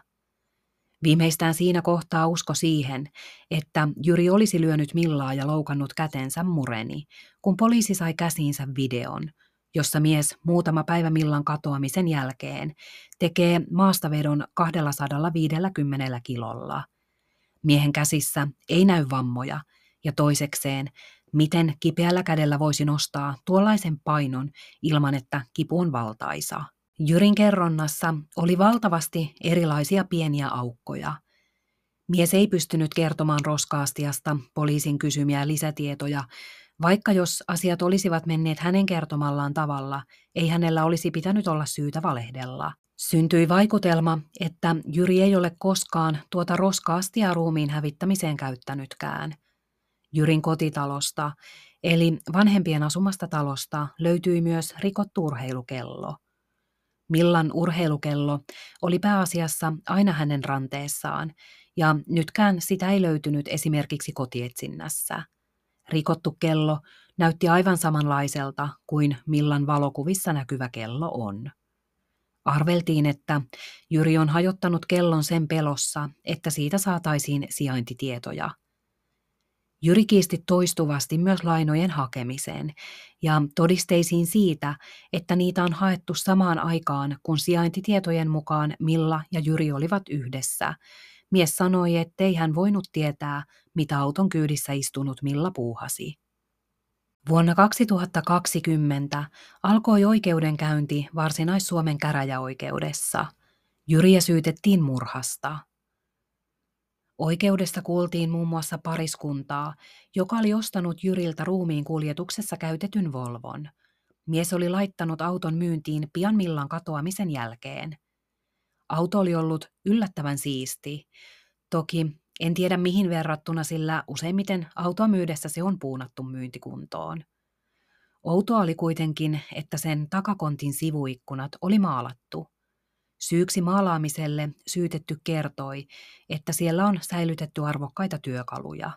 Viimeistään siinä kohtaa usko siihen, että Jyri olisi lyönyt Millaa ja loukannut kätensä mureni, kun poliisi sai käsiinsä videon, jossa mies muutama päivä Millan katoamisen jälkeen tekee maastavedon 250 kilolla. Miehen käsissä ei näy vammoja, ja toisekseen Miten kipeällä kädellä voisi nostaa tuollaisen painon ilman, että kipu on valtaisa? Jyrin kerronnassa oli valtavasti erilaisia pieniä aukkoja. Mies ei pystynyt kertomaan roskaastiasta poliisin kysymiä lisätietoja, vaikka jos asiat olisivat menneet hänen kertomallaan tavalla, ei hänellä olisi pitänyt olla syytä valehdella. Syntyi vaikutelma, että Jyri ei ole koskaan tuota roskaastia ruumiin hävittämiseen käyttänytkään. Jyrin kotitalosta, eli vanhempien asumasta talosta, löytyi myös rikottu urheilukello. Millan urheilukello oli pääasiassa aina hänen ranteessaan, ja nytkään sitä ei löytynyt esimerkiksi kotietsinnässä. Rikottu kello näytti aivan samanlaiselta kuin Millan valokuvissa näkyvä kello on. Arveltiin, että Jyri on hajottanut kellon sen pelossa, että siitä saataisiin sijaintitietoja – Jyri kiisti toistuvasti myös lainojen hakemiseen ja todisteisiin siitä, että niitä on haettu samaan aikaan, kun sijaintitietojen mukaan Milla ja Jyri olivat yhdessä. Mies sanoi, ettei hän voinut tietää, mitä auton kyydissä istunut Milla puuhasi. Vuonna 2020 alkoi oikeudenkäynti Varsinais-Suomen käräjäoikeudessa. Jyriä syytettiin murhasta. Oikeudesta kuultiin muun muassa pariskuntaa, joka oli ostanut Jyriltä ruumiin kuljetuksessa käytetyn Volvon. Mies oli laittanut auton myyntiin pian Millan katoamisen jälkeen. Auto oli ollut yllättävän siisti. Toki en tiedä mihin verrattuna, sillä useimmiten autoa myydessä se on puunattu myyntikuntoon. Outoa oli kuitenkin, että sen takakontin sivuikkunat oli maalattu. Syyksi maalaamiselle syytetty kertoi, että siellä on säilytetty arvokkaita työkaluja.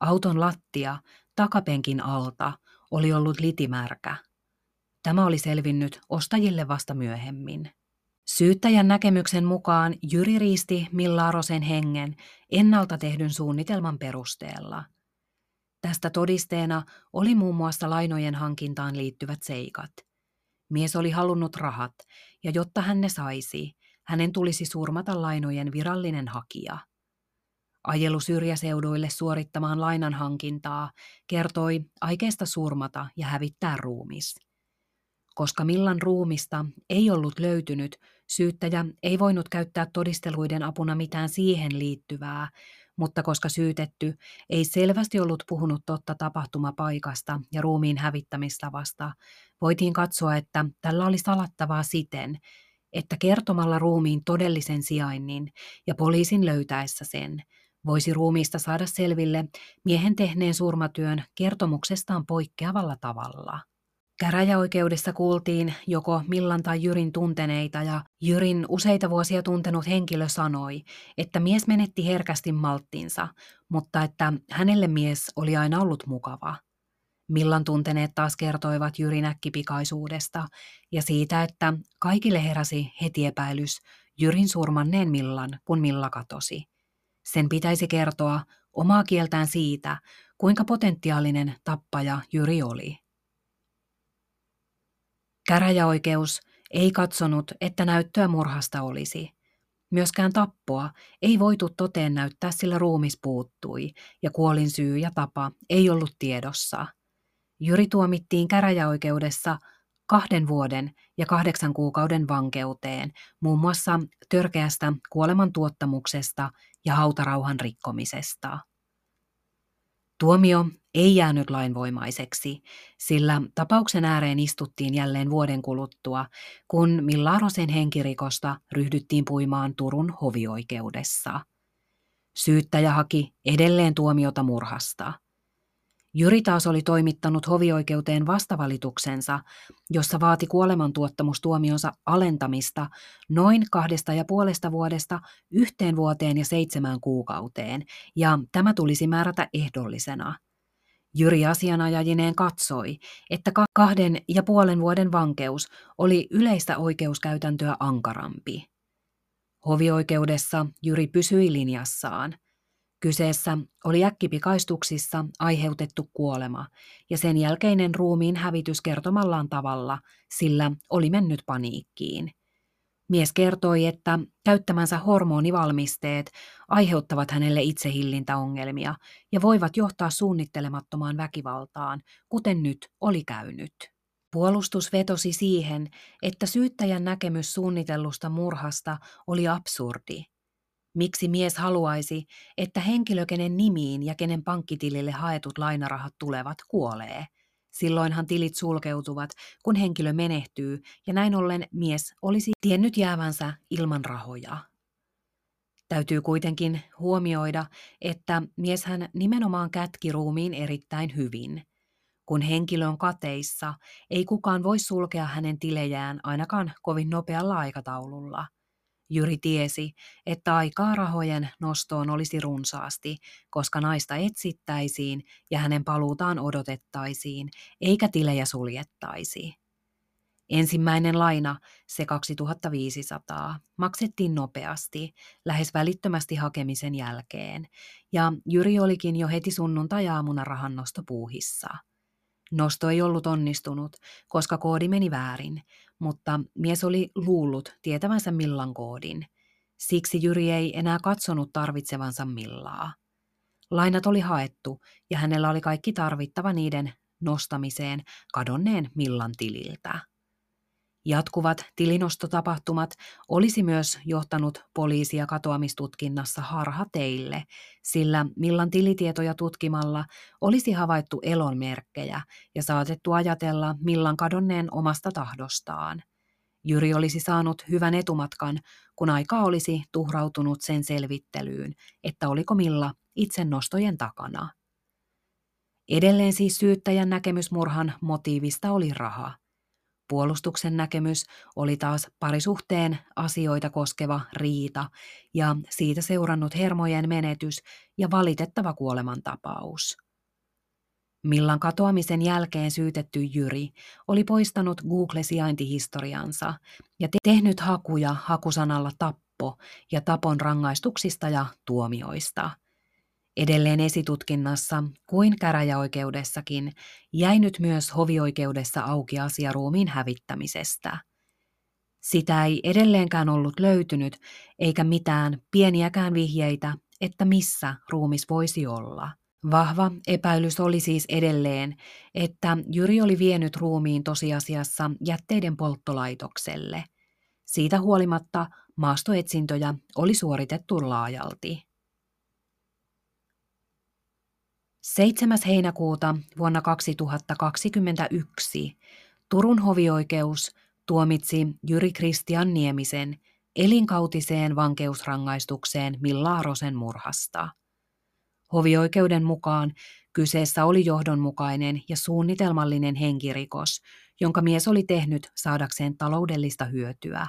Auton lattia takapenkin alta oli ollut litimärkä. Tämä oli selvinnyt ostajille vasta myöhemmin. Syyttäjän näkemyksen mukaan Jyri riisti Millarosen hengen ennalta tehdyn suunnitelman perusteella. Tästä todisteena oli muun muassa lainojen hankintaan liittyvät seikat – Mies oli halunnut rahat, ja jotta hän ne saisi, hänen tulisi surmata lainojen virallinen hakija. Ajelu syrjäseuduille suorittamaan lainan hankintaa kertoi aikeesta surmata ja hävittää ruumis. Koska Millan ruumista ei ollut löytynyt, syyttäjä ei voinut käyttää todisteluiden apuna mitään siihen liittyvää, mutta koska syytetty ei selvästi ollut puhunut totta tapahtumapaikasta ja ruumiin hävittämistavasta, voitiin katsoa, että tällä oli salattavaa siten, että kertomalla ruumiin todellisen sijainnin ja poliisin löytäessä sen, voisi ruumiista saada selville miehen tehneen surmatyön kertomuksestaan poikkeavalla tavalla. Käräjäoikeudessa kuultiin joko Millan tai Jyrin tunteneita ja Jyrin useita vuosia tuntenut henkilö sanoi, että mies menetti herkästi malttinsa, mutta että hänelle mies oli aina ollut mukava. Millan tunteneet taas kertoivat Jyrin äkkipikaisuudesta ja siitä, että kaikille heräsi heti epäilys Jyrin surmanneen Millan, kun Milla katosi. Sen pitäisi kertoa omaa kieltään siitä, kuinka potentiaalinen tappaja Jyri oli. Käräjäoikeus ei katsonut, että näyttöä murhasta olisi. Myöskään tappoa ei voitu toteen näyttää, sillä ruumis puuttui ja kuolin syy ja tapa ei ollut tiedossa. Jyri tuomittiin käräjäoikeudessa kahden vuoden ja kahdeksan kuukauden vankeuteen, muun muassa törkeästä kuolemantuottamuksesta ja hautarauhan rikkomisesta. Tuomio ei jäänyt lainvoimaiseksi, sillä tapauksen ääreen istuttiin jälleen vuoden kuluttua, kun Millarosen henkirikosta ryhdyttiin puimaan Turun hovioikeudessa. Syyttäjä haki edelleen tuomiota murhasta – Jyri taas oli toimittanut hovioikeuteen vastavalituksensa, jossa vaati kuolemantuottamustuomionsa alentamista noin kahdesta ja puolesta vuodesta yhteen vuoteen ja seitsemään kuukauteen, ja tämä tulisi määrätä ehdollisena. Jyri asianajajineen katsoi, että kahden ja puolen vuoden vankeus oli yleistä oikeuskäytäntöä ankarampi. Hovioikeudessa Jyri pysyi linjassaan – Kyseessä oli äkkipikaistuksissa aiheutettu kuolema ja sen jälkeinen ruumiin hävitys kertomallaan tavalla, sillä oli mennyt paniikkiin. Mies kertoi, että käyttämänsä hormonivalmisteet aiheuttavat hänelle itsehillintäongelmia ja voivat johtaa suunnittelemattomaan väkivaltaan, kuten nyt oli käynyt. Puolustus vetosi siihen, että syyttäjän näkemys suunnitellusta murhasta oli absurdi – Miksi mies haluaisi, että henkilö, kenen nimiin ja kenen pankkitilille haetut lainarahat tulevat, kuolee? Silloinhan tilit sulkeutuvat, kun henkilö menehtyy, ja näin ollen mies olisi tiennyt jäävänsä ilman rahoja. Täytyy kuitenkin huomioida, että mieshän nimenomaan kätki ruumiin erittäin hyvin. Kun henkilö on kateissa, ei kukaan voi sulkea hänen tilejään ainakaan kovin nopealla aikataululla – Jyri tiesi, että aikaa rahojen nostoon olisi runsaasti, koska naista etsittäisiin ja hänen paluutaan odotettaisiin, eikä tilejä suljettaisi. Ensimmäinen laina, se 2500, maksettiin nopeasti, lähes välittömästi hakemisen jälkeen, ja Jyri olikin jo heti sunnuntai-aamuna rahannostopuuhissa. Nosto ei ollut onnistunut, koska koodi meni väärin, mutta mies oli luullut tietävänsä Millan koodin. Siksi Jyri ei enää katsonut tarvitsevansa Millaa. Lainat oli haettu ja hänellä oli kaikki tarvittava niiden nostamiseen kadonneen Millan tililtä. Jatkuvat tilinostotapahtumat olisi myös johtanut poliisia katoamistutkinnassa harhateille, sillä Millan tilitietoja tutkimalla olisi havaittu elonmerkkejä ja saatettu ajatella Millan kadonneen omasta tahdostaan. Jyri olisi saanut hyvän etumatkan, kun aika olisi tuhrautunut sen selvittelyyn, että oliko Milla itse nostojen takana. Edelleen siis syyttäjän näkemys murhan motiivista oli raha – Puolustuksen näkemys oli taas parisuhteen asioita koskeva riita ja siitä seurannut hermojen menetys ja valitettava kuolemantapaus. Millan katoamisen jälkeen syytetty Jyri oli poistanut Google-sijaintihistoriansa ja tehnyt hakuja hakusanalla tappo ja tapon rangaistuksista ja tuomioista – Edelleen esitutkinnassa kuin käräjäoikeudessakin jäi nyt myös hovioikeudessa auki asia ruumiin hävittämisestä. Sitä ei edelleenkään ollut löytynyt, eikä mitään pieniäkään vihjeitä, että missä ruumis voisi olla. Vahva epäilys oli siis edelleen, että Jyri oli vienyt ruumiin tosiasiassa jätteiden polttolaitokselle. Siitä huolimatta maastoetsintöjä oli suoritettu laajalti. 7. heinäkuuta vuonna 2021 Turun hovioikeus tuomitsi Jyri Kristian Niemisen elinkautiseen vankeusrangaistukseen Millaarosen murhasta. Hovioikeuden mukaan kyseessä oli johdonmukainen ja suunnitelmallinen henkirikos, jonka mies oli tehnyt saadakseen taloudellista hyötyä.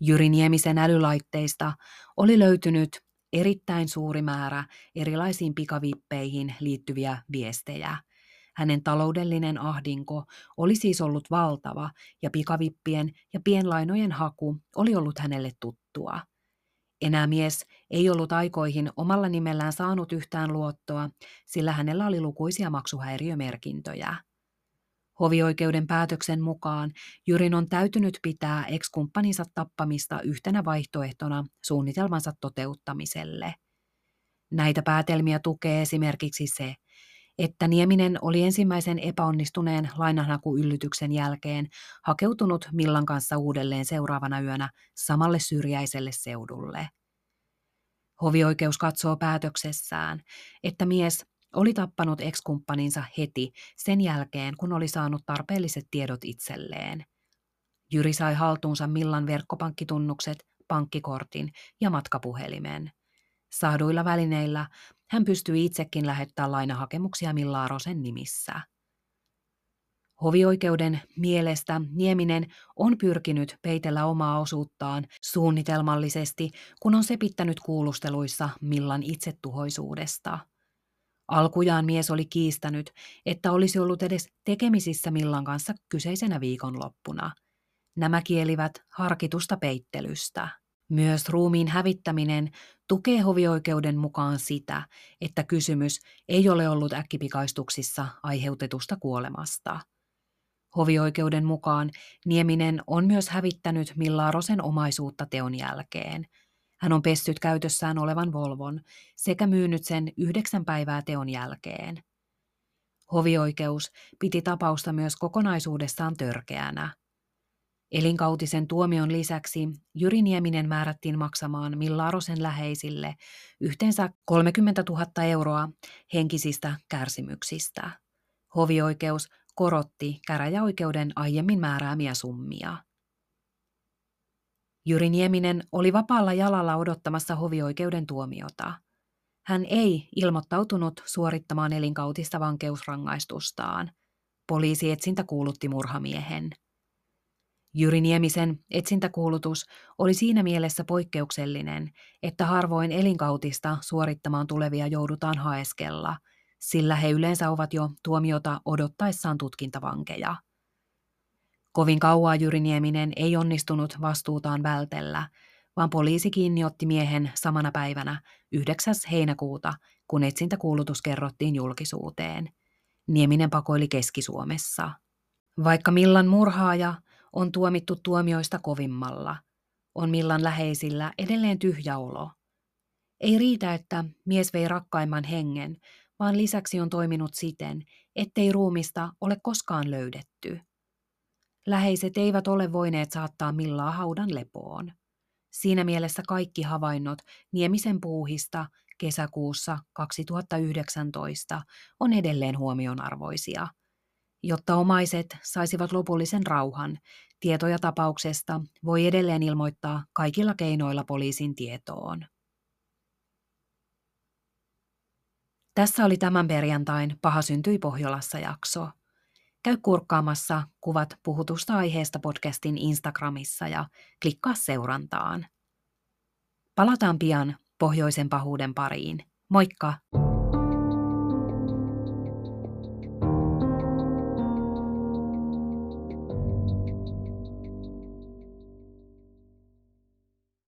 Jyri Niemisen älylaitteista oli löytynyt erittäin suuri määrä erilaisiin pikavippeihin liittyviä viestejä. Hänen taloudellinen ahdinko oli siis ollut valtava ja pikavippien ja pienlainojen haku oli ollut hänelle tuttua. Enää mies ei ollut aikoihin omalla nimellään saanut yhtään luottoa, sillä hänellä oli lukuisia maksuhäiriömerkintöjä. Hovioikeuden päätöksen mukaan Jyrin on täytynyt pitää ekskumppaninsa tappamista yhtenä vaihtoehtona suunnitelmansa toteuttamiselle. Näitä päätelmiä tukee esimerkiksi se, että Nieminen oli ensimmäisen epäonnistuneen lainanhakuyllytyksen jälkeen hakeutunut Millan kanssa uudelleen seuraavana yönä samalle syrjäiselle seudulle. Hovioikeus katsoo päätöksessään, että mies oli tappanut ekskumppaninsa heti sen jälkeen, kun oli saanut tarpeelliset tiedot itselleen. Jyri sai haltuunsa Millan verkkopankkitunnukset, pankkikortin ja matkapuhelimen. Saaduilla välineillä hän pystyi itsekin lähettämään lainahakemuksia Millaarosen nimissä. Hovioikeuden mielestä Nieminen on pyrkinyt peitellä omaa osuuttaan suunnitelmallisesti, kun on sepittänyt kuulusteluissa Millan itsetuhoisuudesta – Alkujaan mies oli kiistänyt, että olisi ollut edes tekemisissä Millan kanssa kyseisenä viikonloppuna. Nämä kielivät harkitusta peittelystä. Myös ruumiin hävittäminen tukee hovioikeuden mukaan sitä, että kysymys ei ole ollut äkkipikaistuksissa aiheutetusta kuolemasta. Hovioikeuden mukaan Nieminen on myös hävittänyt Millaarosen omaisuutta teon jälkeen – hän on pessyt käytössään olevan Volvon sekä myynyt sen yhdeksän päivää teon jälkeen. Hovioikeus piti tapausta myös kokonaisuudessaan törkeänä. Elinkautisen tuomion lisäksi Jyri Nieminen määrättiin maksamaan Millaarosen läheisille yhteensä 30 000 euroa henkisistä kärsimyksistä. Hovioikeus korotti käräjäoikeuden aiemmin määräämiä summia. Jyri Nieminen oli vapaalla jalalla odottamassa hovioikeuden tuomiota. Hän ei ilmoittautunut suorittamaan elinkautista vankeusrangaistustaan. Poliisietsintä kuulutti murhamiehen. Jyri Niemisen etsintäkuulutus oli siinä mielessä poikkeuksellinen, että harvoin elinkautista suorittamaan tulevia joudutaan haeskella, sillä he yleensä ovat jo tuomiota odottaessaan tutkintavankeja – Kovin kauaa Jyri Nieminen ei onnistunut vastuutaan vältellä, vaan poliisi kiinni otti miehen samana päivänä 9. heinäkuuta, kun etsintäkuulutus kerrottiin julkisuuteen. Nieminen pakoili Keski-Suomessa. Vaikka Millan murhaaja on tuomittu tuomioista kovimmalla, on Millan läheisillä edelleen tyhjä olo. Ei riitä, että mies vei rakkaimman hengen, vaan lisäksi on toiminut siten, ettei ruumista ole koskaan löydetty – Läheiset eivät ole voineet saattaa millaa haudan lepoon. Siinä mielessä kaikki havainnot Niemisen puuhista kesäkuussa 2019 on edelleen huomionarvoisia. Jotta omaiset saisivat lopullisen rauhan, tietoja tapauksesta voi edelleen ilmoittaa kaikilla keinoilla poliisin tietoon. Tässä oli tämän perjantain Paha syntyi Pohjolassa jakso. Käy kurkkaamassa kuvat puhutusta aiheesta podcastin Instagramissa ja klikkaa seurantaan. Palataan pian pohjoisen pahuuden pariin. Moikka!